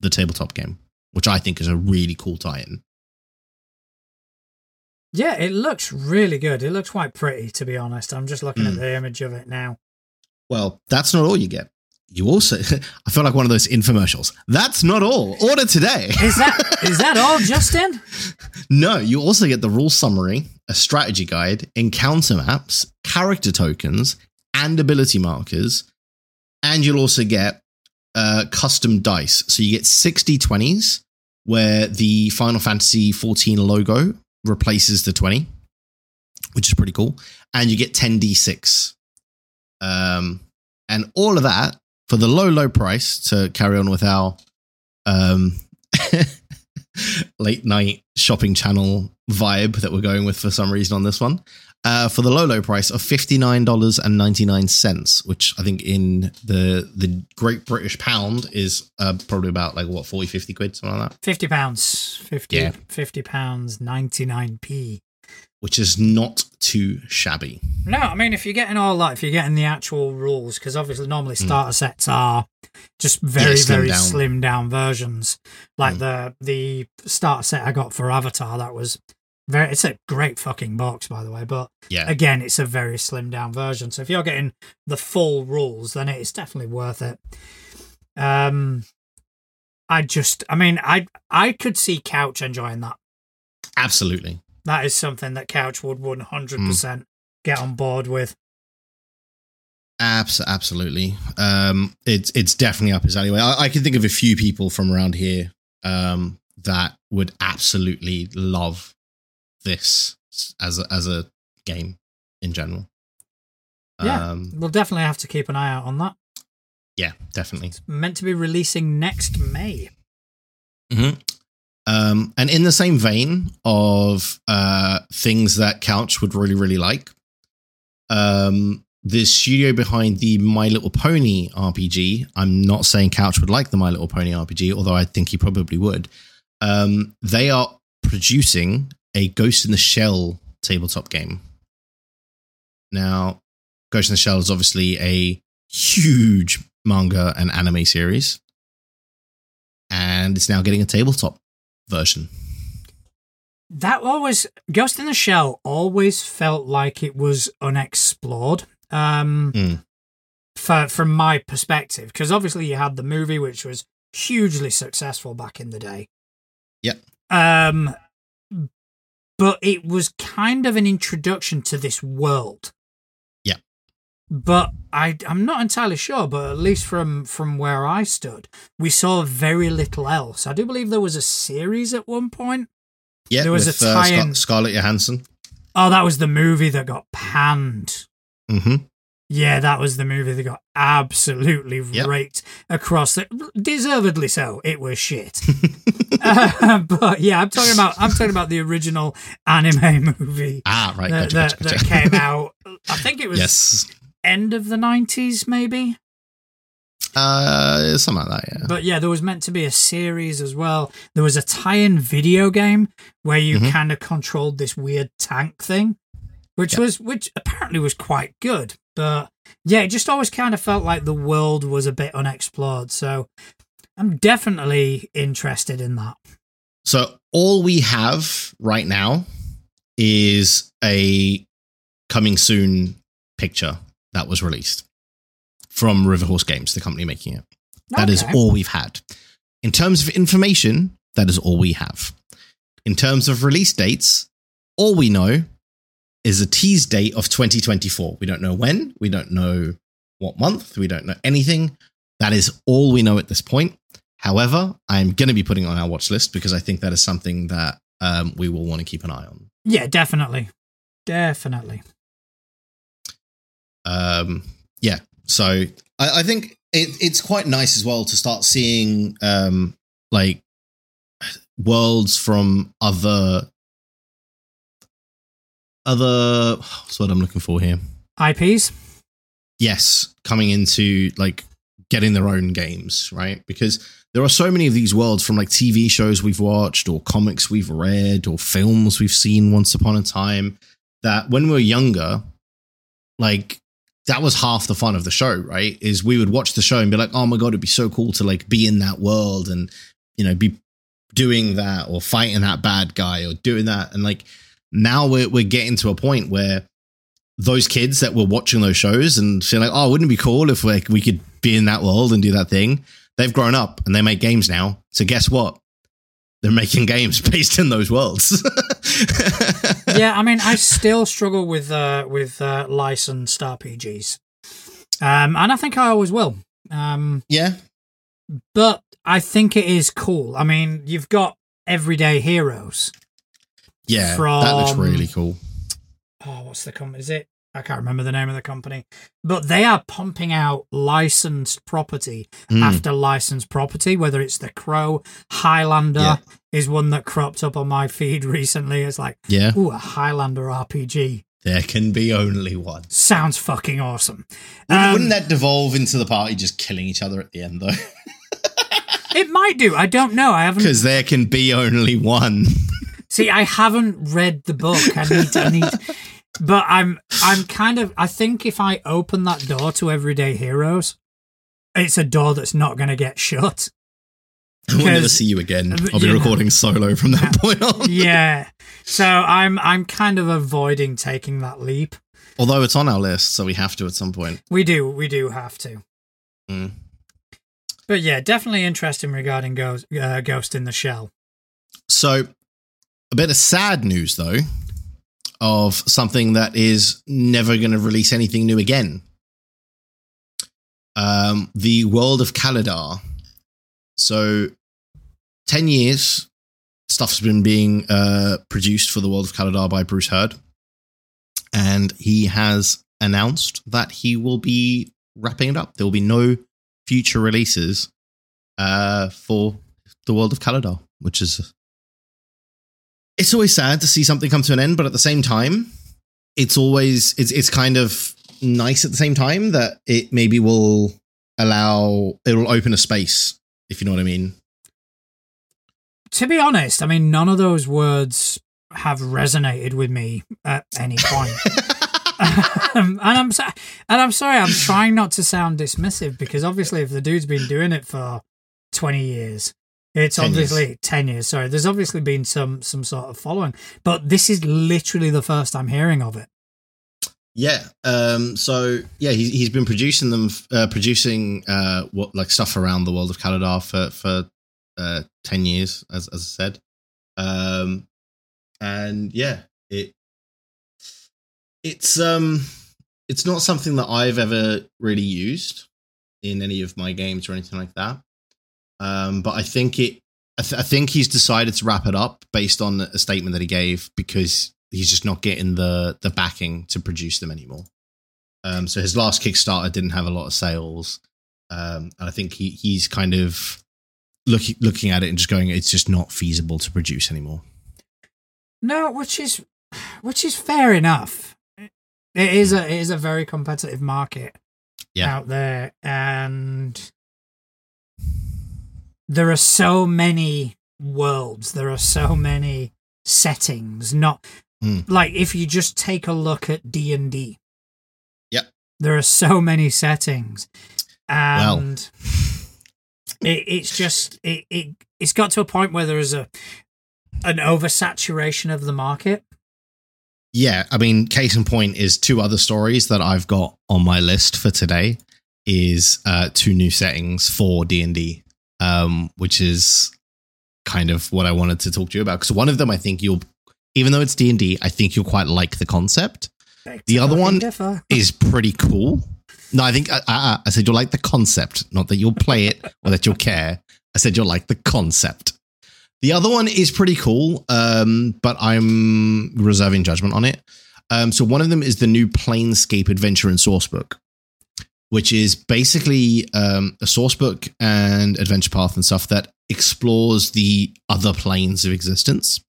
the tabletop game, which I think is a really cool tie-in. Yeah, it looks really good. It looks quite pretty, to be honest. I'm just looking at Mm. the image of it now. Well, that's not all you get. You also, I feel like one of those infomercials. That's not all. Order today. Is that is that all, Justin? No, you also get the rule summary, a strategy guide, encounter maps, character tokens, and ability markers. And you'll also get uh, custom dice. So you get 60 20s where the Final Fantasy 14 logo replaces the 20, which is pretty cool. And you get 10d6. Um, and all of that for the low, low price to carry on with our um, late night shopping channel vibe that we're going with for some reason on this one. Uh, for the low, low price of $59.99, which I think in the the Great British Pound is uh, probably about like what, 40, 50 quid, something like that. 50 pounds. 50, Yeah. 50 pounds, 99p. Which is not too shabby. No, I mean, if you're getting all that, if you're getting the actual rules, because obviously normally starter sets are just very, Hmm. slim very down. Hmm. slim down versions. Like the the starter set I got for Avatar, that was very. It's a great fucking box, by the way, but Yeah. again, it's a very slim down version. So if you're getting the full rules, then it's definitely worth it. Um, I just, I mean, I I could see Couch enjoying that. Absolutely. That is something that Couch would one hundred Hmm. percent get on board with. Abs- absolutely. Um, it's it's definitely up his alleyway. I, I can think of a few people from around here um, that would absolutely love this as a, as a game in general. Yeah. Um, We'll definitely have to keep an eye out on that. yeah, definitely. Meant to be releasing next May. hmm Um, and in the same vein of uh, things that Couch would really, really like, um, the studio behind the My Little Pony RPG, I'm not saying Couch would like the My Little Pony RPG, although I think he probably would. Um, they are producing a Ghost in the Shell tabletop game. Now, Ghost in the Shell is obviously a huge manga and anime series, and it's now getting a tabletop version. That always Ghost in the Shell always felt like it was unexplored. Um Hmm. for from my perspective. Because obviously you had the movie which was hugely successful back in the day. Yep. Um but it was kind of an introduction to this world. Yeah. But I I'm not entirely sure, but at least from from where I stood, we saw very little else. I do believe there was a series at one point. Yeah, There was with a uh, tie-in- Scar- Scarlett Johansson. Oh, that was the movie that got panned. hmm Yeah, that was the movie that got absolutely Yep. raked across the deservedly so. It was shit. Uh, but yeah, I'm talking about I'm talking about the original anime movie ah, right. that, Gotcha, that, gotcha, that came out. I think it was yes. end of the 90s, maybe. Uh, something like that, yeah. But yeah, there was meant to be a series as well. There was a tie-in video game where you Mhm. kind of controlled this weird tank thing, which Yep. was which apparently was quite good. But yeah, it just always kind of felt like the world was a bit unexplored. So I'm definitely interested in that. So all we have right now is a coming soon picture that was released from Riverhorse Games, the company making it. That is Okay. all we've had. In terms of information, that is all we have. In terms of release dates, all we know is a tease date of 2024. We don't know when, we don't know what month, we don't know anything. That is all we know at this point. However, I'm going to be putting it on our watch list because I think that is something that um, we will want to keep an eye on. Yeah, definitely, definitely. um yeah so i, I think it, it's quite nice as well to start seeing um like worlds from other other what's what i'm looking for here IPs. yes coming into like getting their own games right because there are so many of these worlds from like tv shows we've watched or comics we've read or films we've seen once upon a time that when we were younger like that was half the fun of the show right is we would watch the show and be like oh my god it'd be so cool to like be in that world and you know be doing that or fighting that bad guy or doing that and like now we're, we're getting to a point where those kids that were watching those shows and feeling like, oh, wouldn't it be cool if like we could be in that world and do that thing? They've grown up and they make games now. So guess what? They're making games based in those worlds. yeah, I mean, I still struggle with uh, with uh, licensed RPGs, um, and I think I always will. Um, yeah, but I think it is cool. I mean, you've got everyday heroes. Yeah, that looks really cool. Oh, what's the company? Is it? I can't remember the name of the company, but they are pumping out licensed property mm. after licensed property. Whether it's the Crow Highlander yeah. is one that cropped up on my feed recently. It's like, yeah, ooh, a Highlander RPG. There can be only one. Sounds fucking awesome. Um, Wouldn't that devolve into the party just killing each other at the end, though? it might do. I don't know. I haven't because there can be only one. See, I haven't read the book. I need. I need. But I'm. I'm kind of. I think if I open that door to Everyday Heroes, it's a door that's not going to get shut. I will never see you again. I'll be recording know, solo from that point on. yeah. So I'm I'm kind of avoiding taking that leap. Although it's on our list, so we have to at some point. We do, we do have to. Mm. But yeah, definitely interesting regarding Ghost, uh, Ghost in the Shell. So, a bit of sad news though, of something that is never going to release anything new again. Um, the world of Calidar. So, ten years stuff's been being uh, produced for the world of Calidar by Bruce Heard, and he has announced that he will be wrapping it up. There will be no future releases uh, for the world of Calidar, which is it's always sad to see something come to an end, but at the same time, it's always it's it's kind of nice at the same time that it maybe will allow it will open a space if you know what I mean to be honest, I mean, none of those words have resonated with me at any point. um, and I'm so, and I'm sorry, I'm trying not to sound dismissive because obviously, if the dude's been doing it for twenty years, it's 10 obviously years. ten years. Sorry, there's obviously been some some sort of following, but this is literally the first I'm hearing of it. Yeah. Um. So yeah, he's he's been producing them, uh, producing uh, what like stuff around the world of Calidar for for uh, 10 years, as, as I said. Um, and yeah, it it's um it's not something that I've ever really used in any of my games or anything like that. Um, but I think it I, th- I think he's decided to wrap it up based on a statement that he gave because he's just not getting the the backing to produce them anymore. Um, so his last Kickstarter didn't have a lot of sales, um, and I think he he's kind of looking looking at it and just going, it's just not feasible to produce anymore. No, which is which is fair enough. It is a it is a very competitive market yeah. out there, and there are so many worlds. There are so many settings. Not mm. like if you just take a look at D and D. Yep. There are so many settings, and. Well it, it's just it, it it's got to a point where there is a an oversaturation of the market. Yeah, I mean, case in point is two other stories that I've got on my list for today. Is uh, two new settings for D and D, um, which is kind of what I wanted to talk to you about. Because one of them, I think you'll, even though it's D and D, I think you'll quite like the concept. the other one is pretty cool. No, I think uh, uh, I said you'll like the concept, not that you'll play it or that you'll care. I said you'll like the concept. The other one is pretty cool, um, but I'm reserving judgment on it. Um, so one of them is the new Planescape Adventure and Sourcebook, which is basically um, a sourcebook and adventure path and stuff that explores the other planes of existence.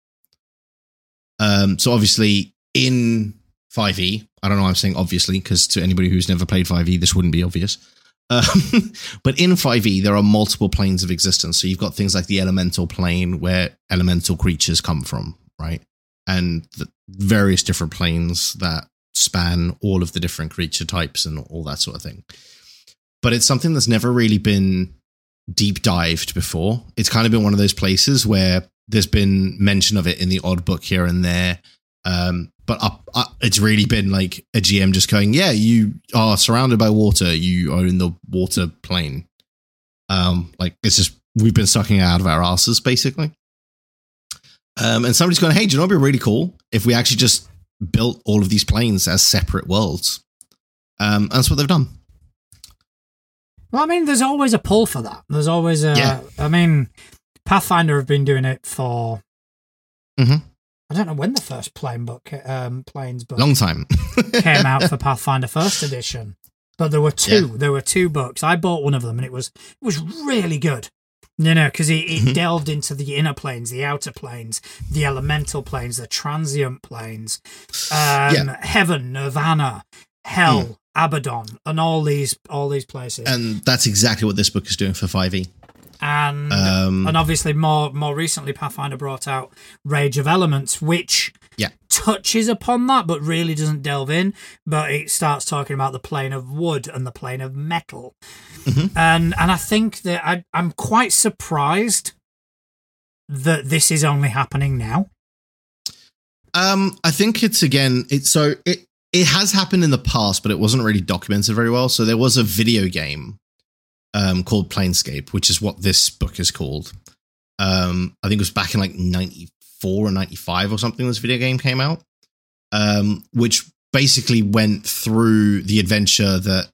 Um, so obviously in 5e. I don't know I'm saying obviously because to anybody who's never played 5e, this wouldn't be obvious. Um, but in 5e, there are multiple planes of existence. So you've got things like the elemental plane where elemental creatures come from, right? And the various different planes that span all of the different creature types and all that sort of thing. But it's something that's never really been deep dived before. It's kind of been one of those places where there's been mention of it in the odd book here and there Um, but up, up, it's really been like a GM just going, yeah, you are surrounded by water. You are in the water plane. Um, like it's just we've been sucking it out of our asses basically. Um, and somebody's going, hey, do you know what'd be really cool if we actually just built all of these planes as separate worlds? Um, and that's what they've done. Well, I mean, there's always a pull for that. There's always a. Yeah. I mean, Pathfinder have been doing it for. Mhm. I don't know when the first plane book, um, planes book Long time. came out for Pathfinder First Edition, but there were two. There were two books. I bought one of them, and it was it was really good. You no, because it, it Mhm. delved into the inner planes, the outer planes, the elemental planes, the transient planes, um, heaven, nirvana, hell, Abaddon, and all these all these places. and that's exactly what this book is doing for 5e. and Um, and obviously more more recently Pathfinder brought out Rage of Elements, which Yeah. touches upon that but really doesn't delve in. But it starts talking about the plane of wood and the plane of metal, Mhm. and and I think that I, I'm quite surprised that this is only happening now. Um, I think it's again. It's so it it has happened in the past, but it wasn't really documented very well. So there was a video game um called Planescape, which is what this book is called. Um, I think it was back in like ninety four or ninety five or something. This video game came out, um, which basically went through the adventure that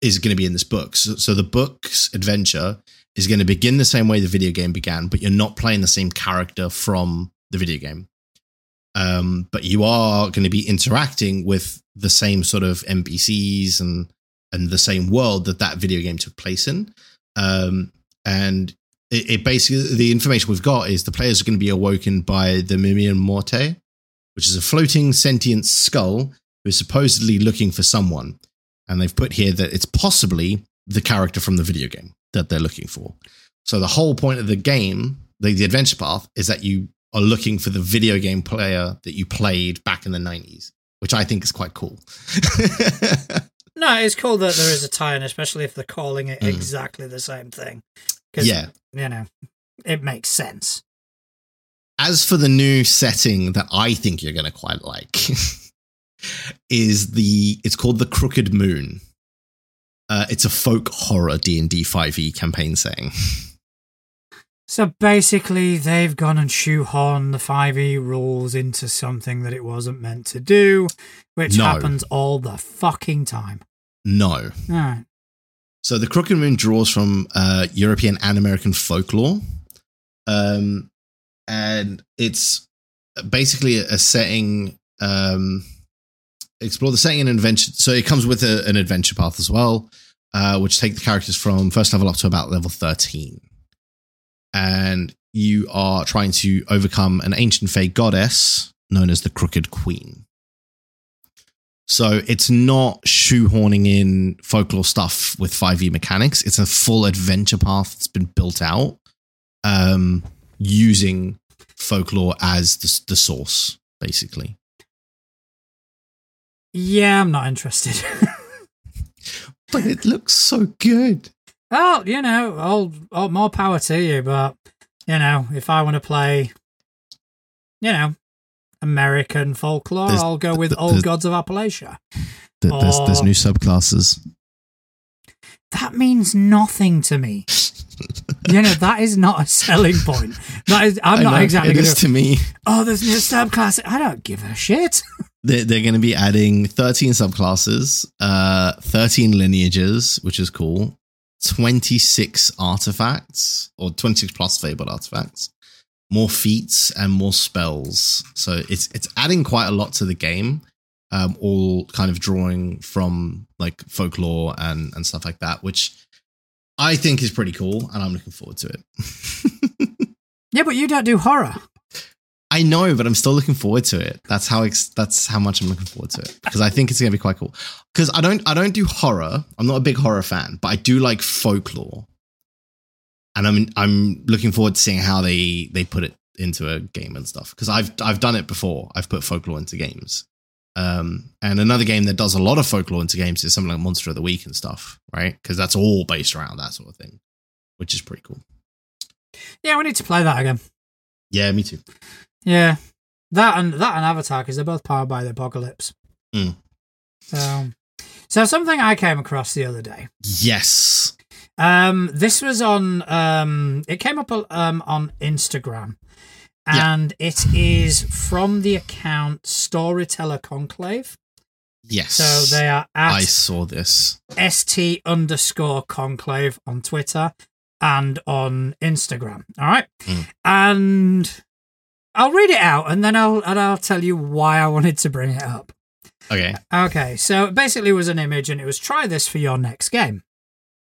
is going to be in this book. So, so the book's adventure is going to begin the same way the video game began, but you're not playing the same character from the video game um, but you are going to be interacting with the same sort of NPCs and and the same world that that video game took place in. Um, and it, it basically the information we've got is the players are going to be awoken by the mimir Morte, which is a floating sentient skull who is supposedly looking for someone. And they've put here that it's possibly the character from the video game that they're looking for. So the whole point of the game, the, the adventure path, is that you are looking for the video game player that you played back in the 90s, which I think is quite cool. No, it's cool that there is a tie-in, especially if they're calling it Mm. exactly the same thing. 'Cause, yeah. you know, it makes sense. As for the new setting that I think you're going to quite like, is the it's called the Crooked Moon. Uh, it's a folk horror D and D five E campaign setting. So basically, they've gone and shoehorned the 5e rules into something that it wasn't meant to do, which No. happens all the fucking time. No, Alright. So the Crooked Moon draws from uh, European and American folklore, um, and it's basically a setting. Um, explore the setting and adventure. So it comes with a, an adventure path as well, uh, which take the characters from first level up to about level thirteen, and you are trying to overcome an ancient fey goddess known as the Crooked Queen. So it's not shoehorning in folklore stuff with 5e mechanics. It's a full adventure path that's been built out um, using folklore as the, the source, basically. Yeah, I'm not interested. But it looks so good. well, you know, all, all more power to you, but you know, if I want to play, you know, American folklore, There's- I'll go with th- Old there's- Gods of Appalachia. Th- There's, there's Oh. new subclasses. That means nothing to me. you know, that is not a selling point. That is, I'm I not know, exactly It going is to. to me. Oh, there's new subclass. I don't give a shit. They're, they're going to be adding 13 subclasses, uh, 13 lineages, which is cool, 26 artifacts, or 26 plus fabled artifacts, more feats, and more spells. So it's it's adding quite a lot to the game, um, all kind of drawing from like folklore and, and stuff like that, which I think is pretty cool, and I'm looking forward to it. Yeah, but you don't do horror. I know, but I'm still looking forward to it. That's how ex- that's how much I'm looking forward to it because I think it's gonna be quite cool. Because I don't I don't do horror. I'm not a big horror fan, but I do like folklore, and I'm I'm looking forward to seeing how they they put it into a game and stuff. Because I've I've done it before. I've put folklore into games. Um, and another game that does a lot of folklore into games is something like Monster of the Week and stuff, right? Because that's all based around that sort of thing, which is pretty cool. Yeah, we need to play that again. Yeah, me too. Yeah. That and that and Avatar because they're both powered by the apocalypse. Mm. So, so something I came across the other day. Yes. Um, this was on. Um, it came up um on Instagram, Yeah. and it is from the account Storyteller Conclave. Yes. So they are I saw this. st underscore conclave on Twitter and on Instagram. All right, Mm. and I'll read it out, and then I'll and I'll tell you why I wanted to bring it up. Okay. Okay, so basically it basically was an image, and it was try this for your next game.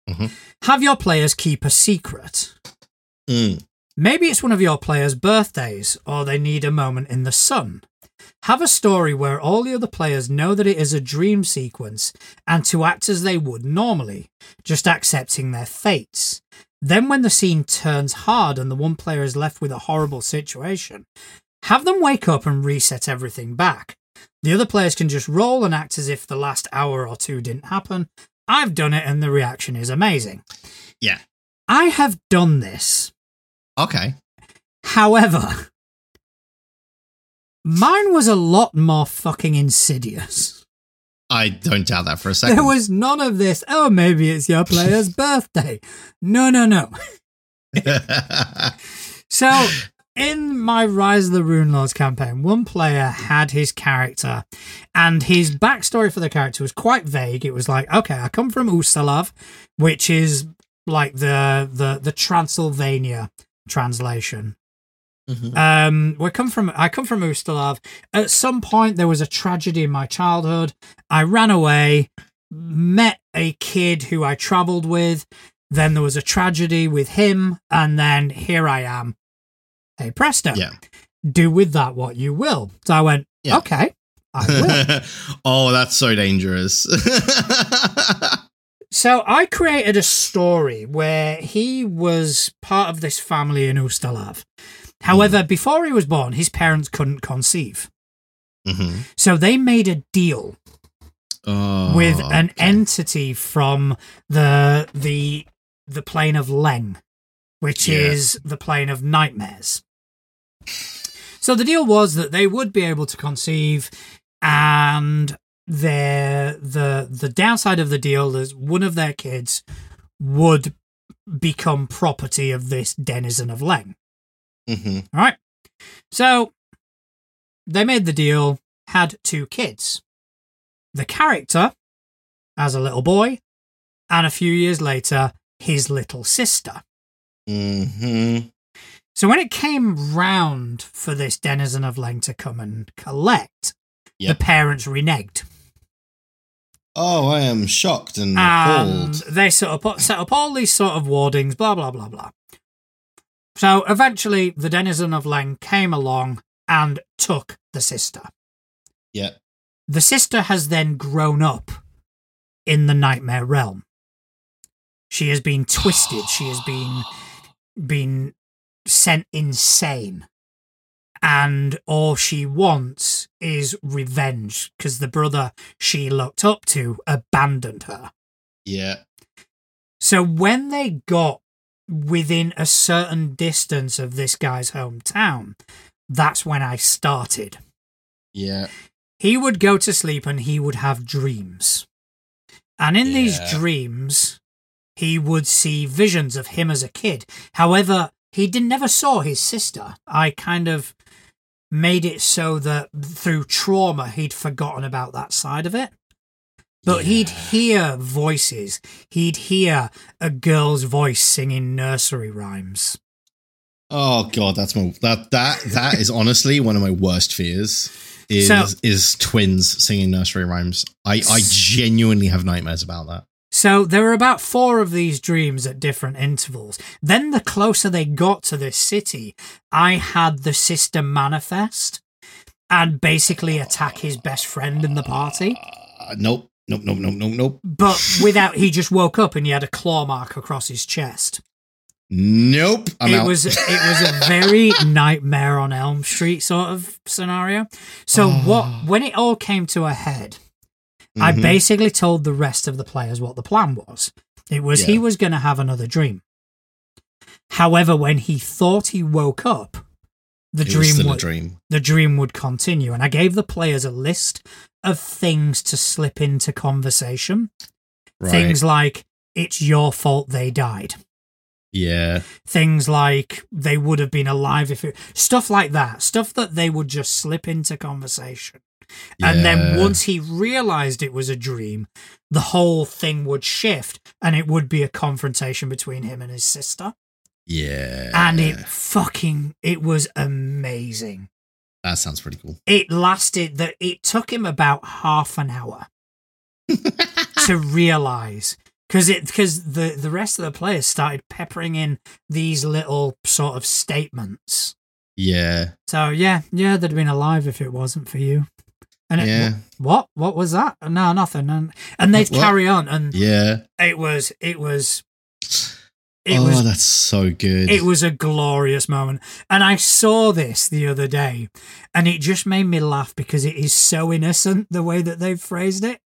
Mhm. Have your players keep a secret. Mm. Maybe it's one of your players' birthdays, or they need a moment in the sun. Have a story where all the other players know that it is a dream sequence and to act as they would normally, just accepting their fates. Then, when the scene turns hard and the one player is left with a horrible situation, have them wake up and reset everything back. The other players can just roll and act as if the last hour or two didn't happen. I've done it and the reaction is amazing. Yeah. I have done this. Okay. However, mine was a lot more fucking insidious. I don't doubt that for a second. There was none of this, oh, maybe it's your player's birthday. No, no, no. So, in my Rise of the Runelords campaign, one player had his character, and his backstory for the character was quite vague. It was like, okay, I come from Ustalav, which is like the the the Transylvania translation. Mhm. Um, we come from I come from Ustalav. At some point, there was a tragedy in my childhood. I ran away, met a kid who I travelled with. Then there was a tragedy with him, and then here I am. Hey presto! Yeah. Do with that what you will. So I went, Yeah. okay, I will. oh, that's so dangerous. so I created a story where he was part of this family in Ustalav. However, before he was born, his parents couldn't conceive. Mhm. So they made a deal oh, with an okay. entity from the the the plane of Leng, which Yeah. is the plane of nightmares. So the deal was that they would be able to conceive, and their the the downside of the deal is one of their kids would become property of this denizen of Leng. Mhm. All right. So they made the deal, had two kids. The character as a little boy, and a few years later, his little sister. Mhm. So when it came round for this denizen of Leng to come and collect, Yep. the parents reneged. Oh, I am shocked and And appalled. they set up, set up all these sort of wardings, blah, blah, blah, blah. So eventually, the denizen of Leng came along and took the sister. Yeah. The sister has then grown up in the nightmare realm. She has been twisted. She has been been sent insane. And all she wants is revenge because the brother she looked up to abandoned her. Yeah. So when they got within a certain distance of this guy's hometown, that's when I started. Yeah. he would go to sleep and he would have dreams. And in these dreams, he would see visions of him as a kid. However, he did, never saw his sister. I kind of made it so that through trauma, he'd forgotten about that side of it. But he'd hear voices. He'd hear a girl's voice singing nursery rhymes. Oh god, that's my that that that is honestly one of my worst fears. Is So- is twins singing nursery rhymes? I I genuinely have nightmares about that. So there were about four of these dreams at different intervals. Then the closer they got to this city, I had the sister manifest and basically attack his best friend in the party. Uh, nope. Nope. Nope. Nope. Nope. Nope. But without, he just woke up and he had a claw mark across his chest. Nope. I'm it out. was it was a very Nightmare on Elm Street sort of scenario. So Oh. what when it all came to a head, I Mhm. basically told the rest of the players what the plan was. It was he was going to have another dream. However, when he thought he woke up, the dream would dream. the dream would continue. And I gave the players a list of things to slip into conversation. Right. Things like it's your fault they died. yeah. Things like they would have been alive if it stuff like that. Stuff that they would just slip into conversation. And then once he realized it was a dream, the whole thing would shift and it would be a confrontation between him and his sister. Yeah. And it fucking it was amazing. that sounds pretty cool. It lasted that it took him about half an hour to realize because it because the the rest of the players started peppering in these little sort of statements. Yeah. So yeah, yeah, they'd have been alive if it wasn't for you. And it, Yeah. what what was that? No, nothing. And, and they'd What? carry on, and Yeah. it was it was it oh, was that's so good. it was a glorious moment. And I saw this the other day, and it just made me laugh because it is so innocent the way that they've phrased it.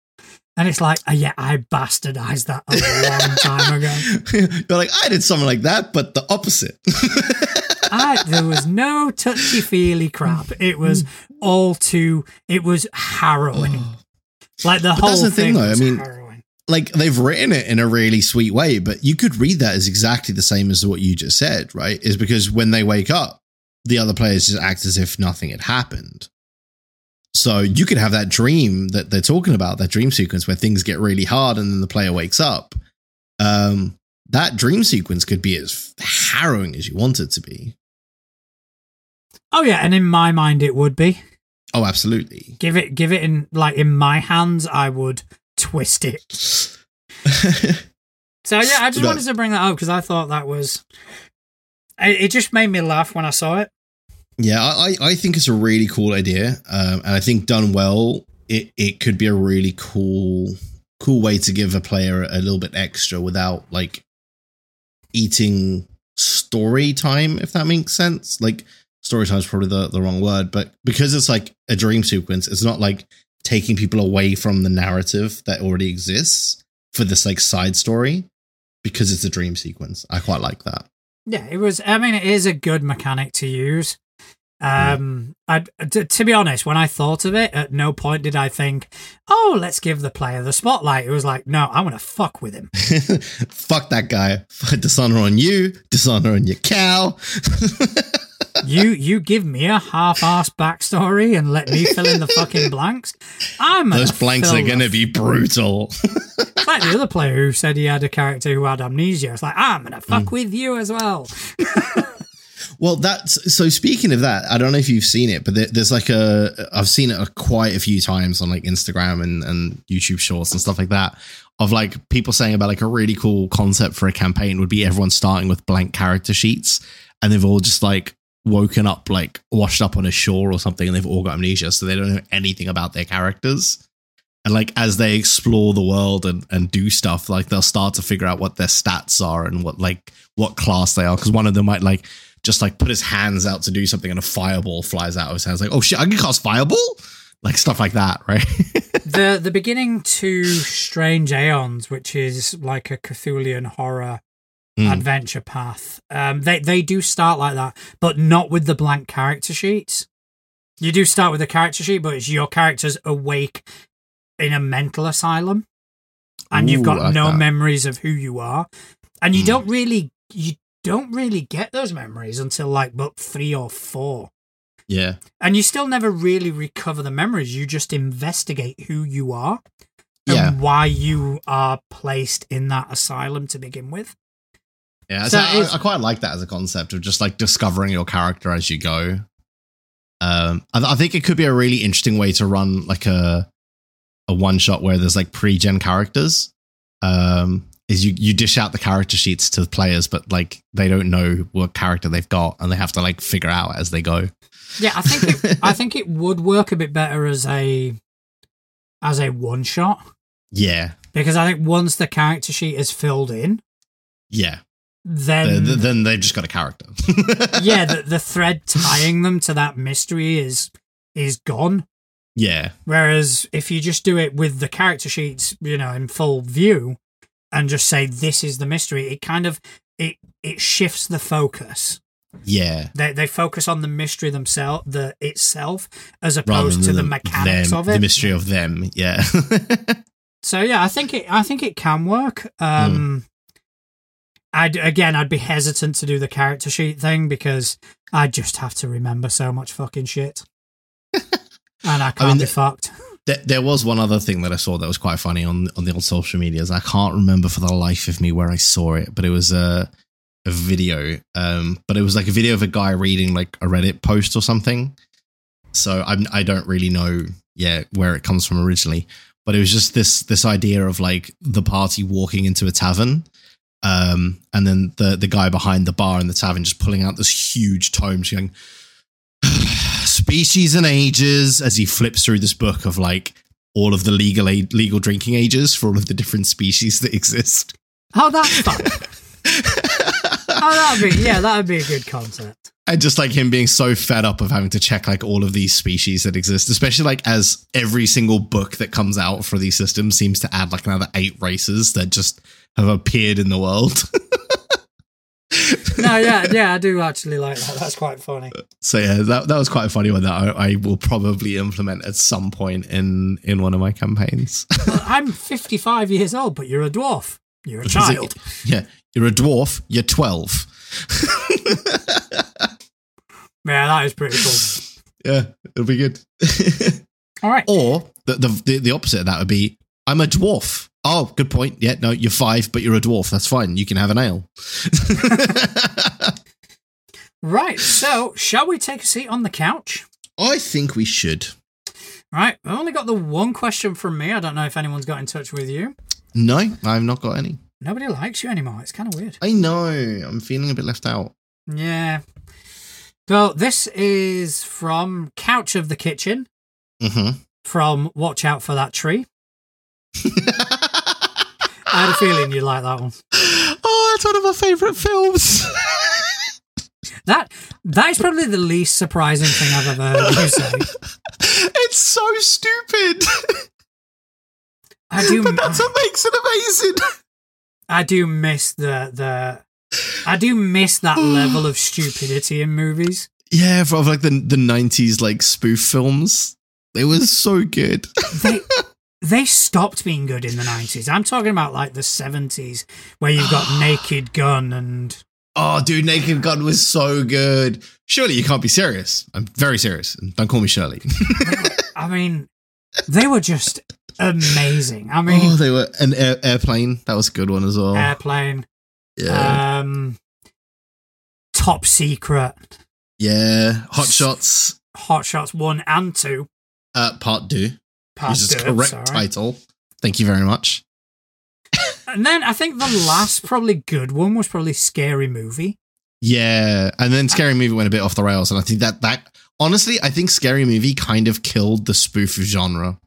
And it's like, oh, yeah, I bastardized that a long time ago. You're like, I did something like that, but the opposite. I, there was no touchy feely crap. It was all too. It was harrowing. Like the But whole that's the thing, thing though, I mean- harrowing. like they've written it in a really sweet way, but you could read that as exactly the same as what you just said, right? Is because when they wake up, the other players just act as if nothing had happened. So you could have that dream that they're talking about, that dream sequence where things get really hard and then the player wakes up. Um, that dream sequence could be as harrowing as you want it to be. Oh yeah, and in my mind, it would be. Oh, absolutely. Give it, give it in like in my hands, I would twist it. So yeah, I just No. wanted to bring that up because I thought that was. It, it just made me laugh when I saw it. Yeah, I, I I think it's a really cool idea, um, and I think done well, it it could be a really cool cool way to give a player a little bit extra without like eating story time, if that makes sense. Like story time is probably the, the wrong word, but because it's like a dream sequence, it's not like taking people away from the narrative that already exists for this like side story because it's a dream sequence. I quite like that. Yeah, it was. I mean, it is a good mechanic to use. Um, I t- to be honest, when I thought of it, at no point did I think, "Oh, let's give the player the spotlight." It was like, "No, I want to fuck with him." Fuck that guy. Dishonor on you. Dishonor on your cow. you you give me a half-ass backstory and let me fill in the fucking blanks. I'm Those blanks are going to the- be brutal. It's like the other player who said he had a character who had amnesia. It's like I'm gonna fuck Mm. with you as well. well, that's so. Speaking of that, I don't know if you've seen it, but there, there's like a. I've seen it a, quite a few times on like Instagram and and YouTube Shorts and stuff like that. Of like people saying about like a really cool concept for a campaign would be everyone starting with blank character sheets, and they've all just like woken up like washed up on a shore or something, and they've all got amnesia, so they don't know anything about their characters. And like as they explore the world and, and do stuff, like they'll start to figure out what their stats are and what like what class they are. Because one of them might like just like put his hands out to do something and a fireball flies out of his hands. Like, oh shit, I can cast fireball? Like stuff like that, right? the the beginning to Strange Aeons, which is like a Cthulhian horror Mm. adventure path. Um, they they do start like that, but not with the blank character sheets. You do start with a character sheet, but it's your character's awake in a mental asylum, and you've got like no that. memories of who you are, and you Mm. don't really you don't really get those memories until like book three or four. yeah. And you still never really recover the memories. You just investigate who you are Yeah. and why you are placed in that asylum to begin with. Yeah. So So I, I quite like that as a concept of just like discovering your character as you go. Um, I, I think it could be a really interesting way to run like a a one shot where there's like pre-gen characters. Um, is you you dish out the character sheets to the players, but like they don't know what character they've got, and they have to like figure out as they go. Yeah, I think it, I think it would work a bit better as a as a one shot Yeah, because I think once the character sheet is filled in, yeah. Then then, then they've just got a character. yeah, the, the thread tying them to that mystery is is gone. yeah, Whereas if you just do it with the character sheets, you know, in full view, and just say this is the mystery, it kind of it it shifts the focus Yeah. They they focus on the mystery themselves, the itself, as opposed to than the mechanics them, of it. The mystery of them. Yeah. So yeah, I think it. I think it can work. Um, I'd again, I'd be hesitant to do the character sheet thing because I just have to remember so much fucking shit, and I can't mean, be the- fucked. There, there was one other thing that I saw that was quite funny on on the old social medias. I can't remember for the life of me where I saw it, but it was a a video. Um, but it was like a video of a guy reading like a Reddit post or something. So I'm I don't really know yeah where it comes from originally, but it was just this this idea of like the party walking into a tavern. Um, and then the the guy behind the bar in the tavern just pulling out this huge tome, just going, species and ages as he flips through this book of like all of the legal a- legal drinking ages for all of the different species that exist. Oh, that's fun. oh, that'd be yeah, that'd be a good concept. And just like him being so fed up of having to check like all of these species that exist, especially like as every single book that comes out for these systems seems to add like another eight races that just have appeared in the world. No, yeah, yeah, I do actually like that. That's quite funny. so yeah, that that was quite a funny one that I, I will probably implement at some point in in one of my campaigns. Well, I'm 55 years old, but you're a dwarf. You're a child. yeah, you're a dwarf. You're twelve. Yeah, that is pretty cool. Yeah, it'll be good. All right. or the the the opposite of that would be I'm a dwarf. Oh, good point. Yeah, no, you're five, but you're a dwarf. That's fine. You can have an ale. Right. So, shall we take a seat on the couch? I think we should. Right. I only got the one question from me. I don't know if anyone's got in touch with you. No, I've not got any. Nobody likes you anymore. It's kind of weird. I know. I'm feeling a bit left out. Yeah. Well, this is from Couch of the Kitchen, Mm-hmm. from Watch Out for That Tree. I had a feeling you'd like that one. oh, that's one of my favourite films. That that is probably the least surprising thing I've ever heard you say. it's so stupid. I do but that's what makes it amazing. I do miss the the I do miss that level of stupidity in movies. Yeah, from like the the nineties like spoof films. They were so good. They they stopped being good in the nineties. I'm talking about like the seventies where you've got Naked Gun and Oh, dude, Naked Gun was so good. Surely you can't be serious. I'm very serious. And Don't call me Shirley. I mean they were just amazing. I mean oh, they were an air, airplane. That was a good one as well. Airplane, yeah, um Top Secret, yeah. Hot Shots, Hot Shots one and two. uh, part two. Part Is its correct sorry. title. Thank you very much. And then I think the last probably good one was probably Scary Movie. Yeah, and then uh, Scary Movie went a bit off the rails, and I think that that honestly, I think Scary Movie kind of killed the spoof genre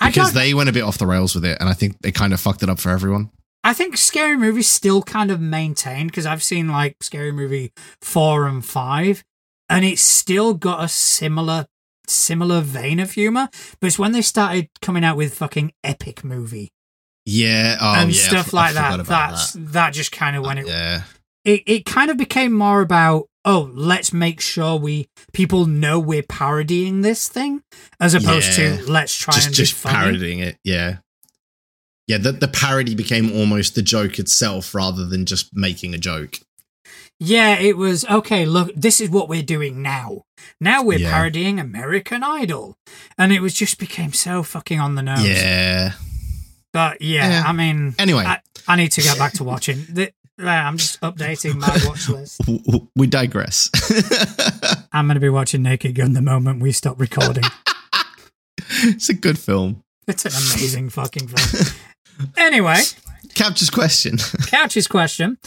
because they went a bit off the rails with it, and I think they kind of fucked it up for everyone. I think Scary Movie still kind of maintained because I've seen like Scary Movie four and five, and it's still got a similar similar vein of humor. But it's when they started coming out with fucking epic movie Yeah, oh, and yeah, stuff f- like that. That's that. just kind of when it, yeah, it it kind of became more about oh let's make sure we people know we're parodying this thing as opposed Yeah. to let's try just and just parodying it. Yeah, yeah. The the parody became almost the joke itself rather than just making a joke. Yeah, it was okay. Look, this is what we're doing now. Now we're Yeah. parodying American Idol, and it was just became so fucking on the nose. Yeah. but yeah, Yeah. I mean, Anyway, I, I need to get back to watching. The, I'm just updating my watch list. we digress. I'm going to be watching Naked Gun the moment we stop recording. it's a good film. it's an amazing fucking film. Anyway, Captures question. Couch's question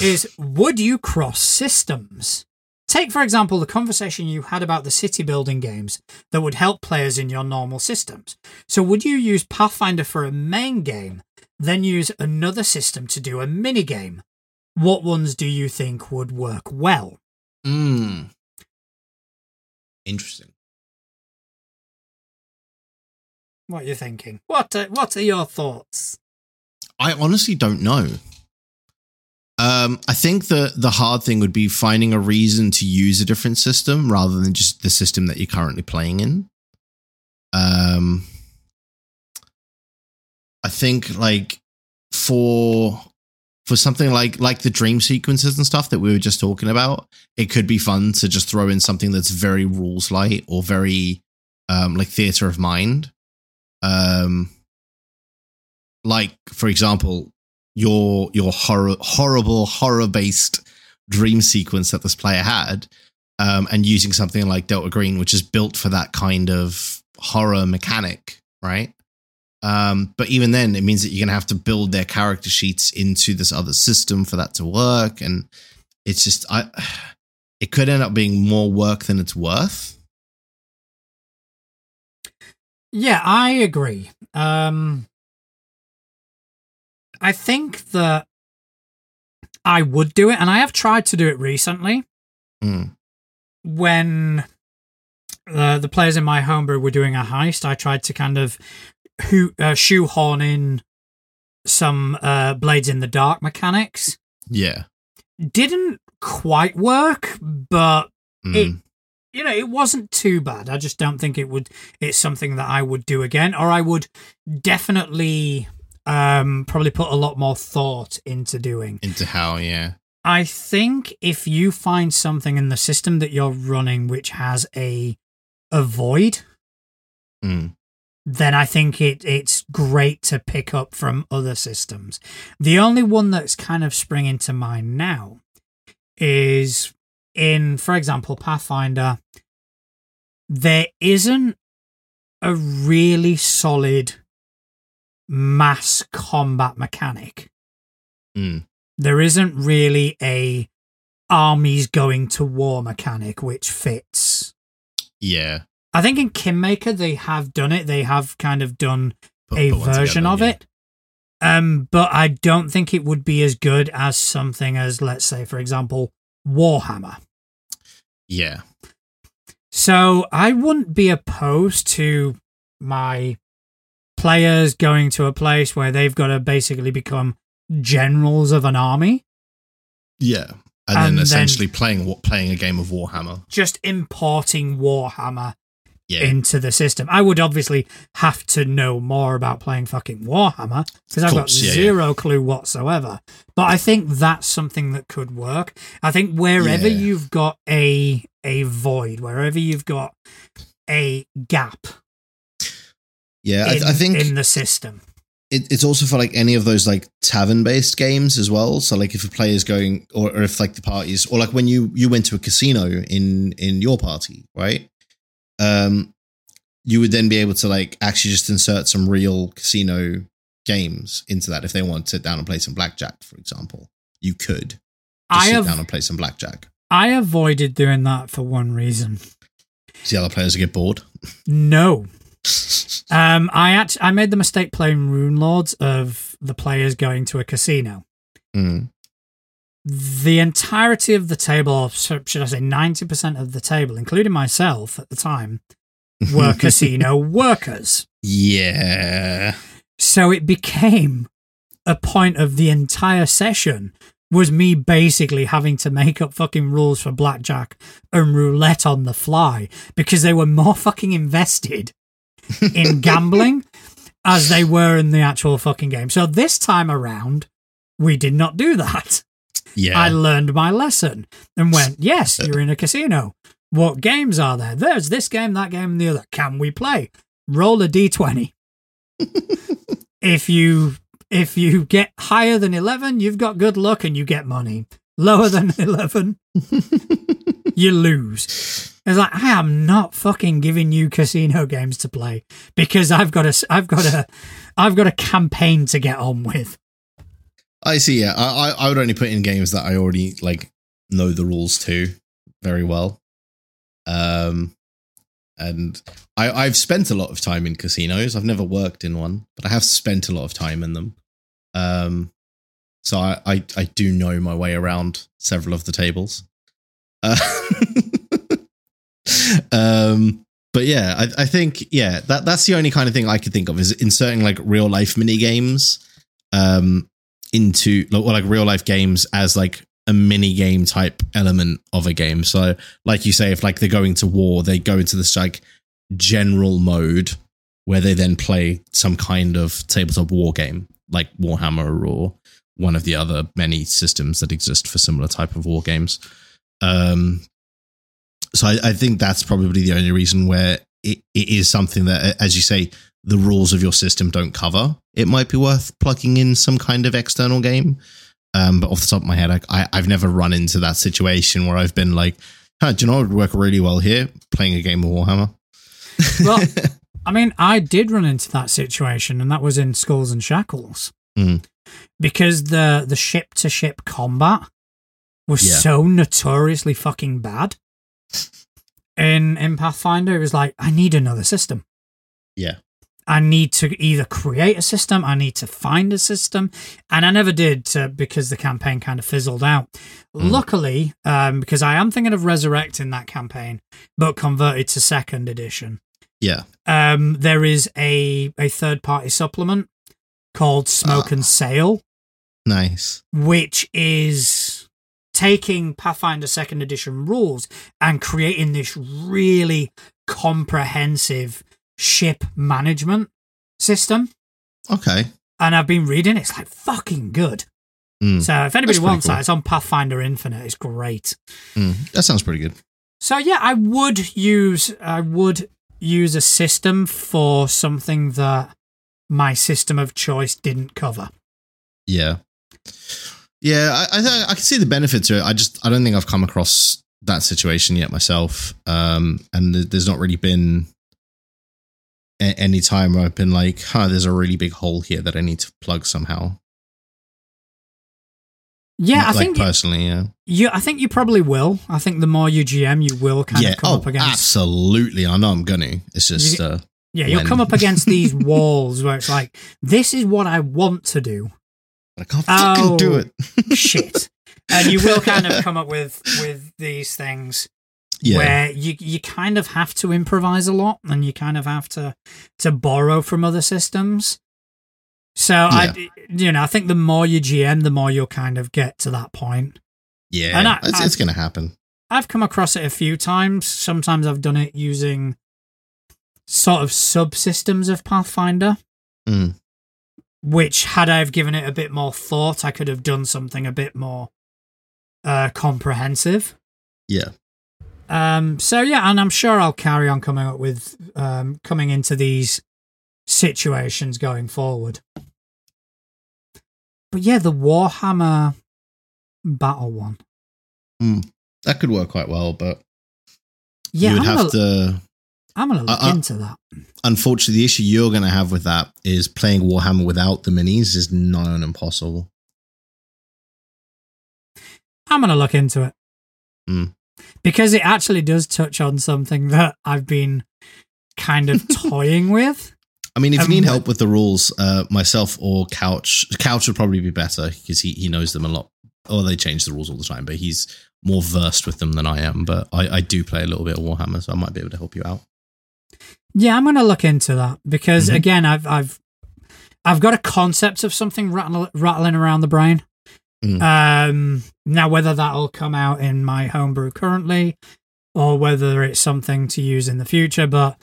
is Would you cross systems? Take, for example, the conversation you had about the city building games that would help players in your normal systems. So, would you use Pathfinder for a main game, then use another system to do a mini game? What ones do you think would work well? Mm. Interesting. What are you thinking? What are, what are your thoughts? I honestly don't know. Um, I think the the hard thing would be finding a reason to use a different system rather than just the system that you're currently playing in. Um, I think like for for something like like the dream sequences and stuff that we were just talking about, it could be fun to just throw in something that's very rules light or very um, like theater of mind. Um, like for example, your your horror horrible horror based dream sequence that this player had, um, and using something like Delta Green, which is built for that kind of horror mechanic, right? Um, but even then, it means that you're going to have to build their character sheets into this other system for that to work, and it's just I. It could end up being more work than it's worth. Yeah, I agree. Um, I think that I would do it, and I have tried to do it recently. Mm. When uh, the players in my homebrew were doing a heist, I tried to kind of who, uh, shoehorn in some uh, blades in the dark mechanics. Yeah, Didn't quite work, but Mm. it you know it wasn't too bad. I just don't think it would. It's something that I would do again, or I would definitely um probably put a lot more thought into doing. into how yeah I think if you find something in the system that you're running which has a a void, Mm. then I think it it's great to pick up from other systems. The only one that's kind of springing to mind now is in, for example, Pathfinder. There isn't a really solid mass combat mechanic. Mm. There isn't really a armies going to war mechanic which fits. yeah I think in Kingmaker they have done it. They have kind of done Put- a put version together, of yeah. it. Um, but I don't think it would be as good as something as, let's say, for example, Warhammer. yeah So I wouldn't be opposed to my players going to a place where they've got to basically become generals of an army, yeah and, And then then- essentially playing wa- playing a game of Warhammer just importing Warhammer yeah into the system. I would obviously have to know more about playing fucking Warhammer because I've got yeah, zero clue whatsoever. But I think that's something that could work. I think wherever Yeah. you've got a a void, wherever you've got a gap yeah in, I, I think in the system. it, it's also for like any of those like tavern based games as well. So like if a player's going, or, or if like the parties, or like when you you went to a casino in in your party, right? Um, you would then be able to like actually just insert some real casino games into that if they want to sit down and play some blackjack, for example. You could just I sit have down and play some blackjack. I avoided doing that for one reason. See other players get bored. No. Um, I act- I made the mistake playing Runelords of the players going to a casino. Mm. the entirety of the table, or should I say 90% of the table, including myself at the time, were casino workers. Yeah. So it became a point of the entire session was me basically having to make up fucking rules for blackjack and roulette on the fly because they were more fucking invested in gambling as they were in the actual fucking game. So this time around, we did not do that. Yeah. I learned my lesson and went, yes, you're in a casino. What games are there? There's this game, that game, and the other. Can we play? Roll a d20. if you if you get higher than 11, you've got good luck and you get money. Lower than 11, you lose. It's like I am not fucking giving you casino games to play because I've got a I've got a I've got a campaign to get on with. I see. Yeah, I, I would only put in games that I already like know the rules to very well. Um, and I I've spent a lot of time in casinos. I've never worked in one, but I have spent a lot of time in them. Um, so I I, I do know my way around several of the tables. Uh, um, but yeah, I, I think yeah that that's the only kind of thing I could think of is inserting like real life mini games. Um, into like, like real life games as like a mini game type element of a game. So, like you say, if like they're going to war, they go into this like general mode where they then play some kind of tabletop war game, like Warhammer or one of the other many systems that exist for similar type of war games. Um, so I, I think that's probably the only reason where it, it is something that, as you say, the rules of your system don't cover. It might be worth plugging in some kind of external game. Um, but off the top of my head, I, I, I've never run into that situation where I've been like, huh, do you know what would work really well here? Playing a game of Warhammer. Well, I mean, I did run into that situation, and that was in Skulls and Shackles. Mm. Because the the ship to ship combat was Yeah. so notoriously fucking bad. In in Pathfinder, it was like, I need another system. Yeah. I need to either create a system, I need to find a system, and I never did to, because the campaign kind of fizzled out. Mm. Luckily, um, because I am thinking of resurrecting that campaign, but converted to second edition. Yeah. Um, there is a a third party supplement called Smoke Ah. and Sail, Nice. which is taking Pathfinder second edition rules and creating this really comprehensive ship management system. Okay. And I've been reading it's like fucking good. Mm. So if anybody wants cool. that, it's on Pathfinder Infinite. It's great. Mm. That sounds pretty good. So yeah, I would use I would use a system for something that my system of choice didn't cover. Yeah. Yeah, I I, I can see the benefit to it. I just I don't think I've come across that situation yet myself. Um, and th- there's not really been a- any time where I've been like, huh, there's a really big hole here that I need to plug somehow. Yeah, I like think personally, yeah. you I think you probably will. I think the more you GM, you will kind yeah, of come oh, up against absolutely. I know I'm gonna. It's just uh, Yeah, you'll come up against these walls where it's like, this is what I want to do. I can't fucking do Oh, it. Shit. and you will kind of come up with with these things yeah, where you you kind of have to improvise a lot and you kind of have to to borrow from other systems. So I you know, I think the more you GM, the more you'll kind of get to that point. yeah. and I- it's, it's gonna happen. I've come across it a few times. Sometimes I've done it using sort of subsystems of Pathfinder, Mm. Which had I have given it a bit more thought, I could have done something a bit more uh, comprehensive. Yeah, Um, so yeah, and I'm sure I'll carry on coming up with um, coming into these situations going forward. But yeah, the Warhammer battle one. that could work quite well, but Yeah, you would I'm, have gonna, to. I'm gonna look Uh, uh, into that. Unfortunately, the issue you're going to have with that is playing Warhammer without the minis is nigh on impossible. I'm gonna look into it Mm. because it actually does touch on something that I've been kind of toying with. I mean, if Um, you need help with the rules, uh, myself or Couch, Couch would probably be better because he, he knows them a lot. Or they change the rules all the time, but he's more versed with them than I am. But I, I do play a little bit of Warhammer, so I might be able to help you out. Yeah, I'm gonna look into that because Mhm. again, I've I've I've got a concept of something rattle, rattling around the brain. Mm. Um, now whether that'll come out in my homebrew currently, or whether it's something to use in the future, but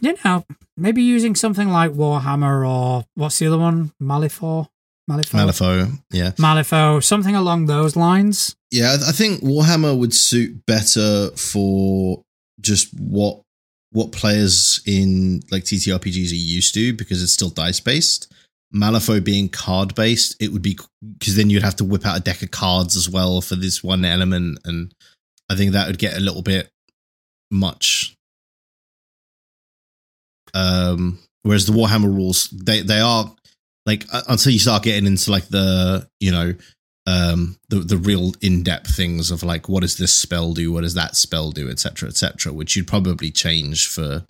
you know, maybe using something like Warhammer or what's the other one, Malifaux, Malifaux, Malifaux, yeah. Malifaux, something along those lines. Yeah, I think Warhammer would suit better for just what what players in like TTRPGs are used to because it's still dice based. Malifaux being card based, it would be because then you'd have to whip out a deck of cards as well for this one element, and I think that would get a little bit much. Um, whereas the Warhammer rules, they they are like until you start getting into like the you know um the the real in-depth things of like what does this spell do? What does that spell do? Etc etc which you'd probably change for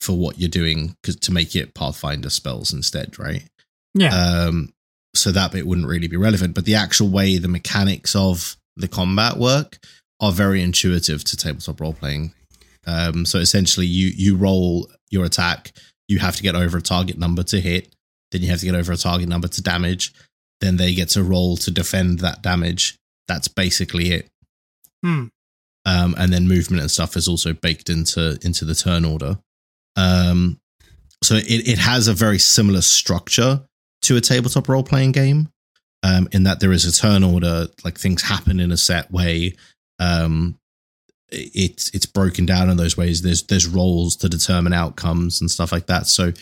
for what you're doing 'cause- to make it pathfinder spells instead right? Yeah, um so that bit wouldn't really be relevant but the actual way the mechanics of the combat work are very intuitive to tabletop role playing um so essentially you you roll your attack. You have to get over a target number to hit. Then you have to get over a target number to damage then they get to roll to defend that damage. That's basically it. Hmm. Um, and then movement and stuff is also baked into into the turn order. Um, so it, it has a very similar structure to a tabletop role playing game, um, in that there is a turn order, like things happen in a set way. Um, it's it's broken down in those ways. There's there's roles to determine outcomes and stuff like that. So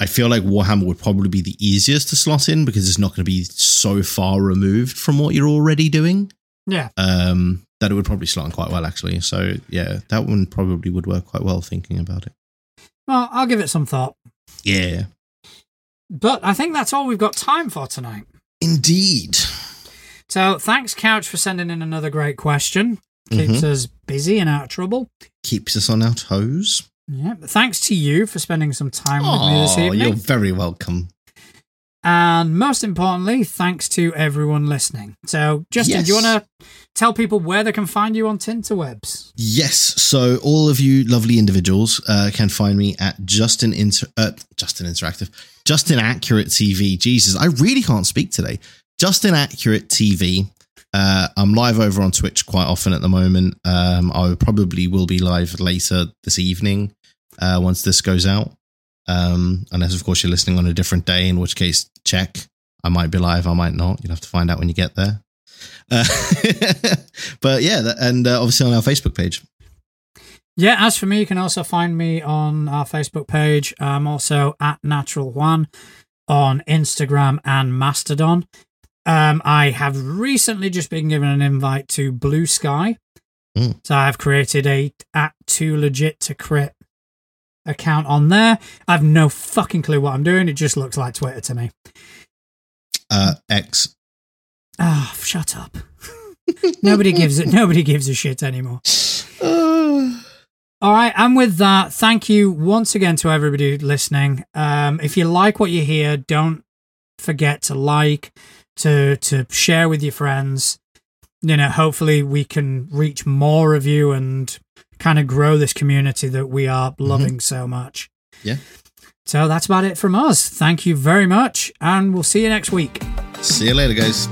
I feel like Warhammer would probably be the easiest to slot in because it's not going to be so far removed from what you're already doing. Yeah. Um, that it would probably slot in quite well actually. So yeah, that one probably would work quite well thinking about it. Well, I'll give it some thought. Yeah. But I think that's all we've got time for tonight. Indeed. So thanks, Couch, for sending in another great question. Keeps us busy and out of trouble. Keeps us on our toes. Yeah. Thanks to you for spending some time with me this evening. you're very welcome. And most importantly, thanks to everyone listening. So, Justin, do you want to tell people where they can find you on Tinterwebs? Yes. So all of you lovely individuals uh, can find me at Justin Inter- uh, Justin Interactive, Justin Accurate TV. Jesus, I really can't speak today. Justin Accurate TV. Uh, I'm live over on Twitch quite often at the moment. Um, I probably will be live later this evening uh, once this goes out. Um, unless, of course, you're listening on a different day, in which case, check. I might be live, I might not. You'll have to find out when you get there. Uh, but yeah, that, and uh, obviously on our Facebook page. Yeah, as for me, you can also find me on our Facebook page. I'm also at Natural One on Instagram and Mastodon. Um, I have recently just been given an invite to Bluesky. Mm. So I've created a at too legit to crit account on there. I've no fucking clue what I'm doing. It just looks like Twitter to me. Uh, X. Ah, shut up. nobody gives it. Nobody gives a shit anymore. All right, and with that, thank you once again to everybody listening. Um, if you like what you hear, don't forget to like, to to share with your friends. You know, hopefully we can reach more of you and kind of grow this community that we are mm-hmm. loving so much. Yeah. So that's about it from us. Thank you very much, and we'll see you next week. See you later, guys.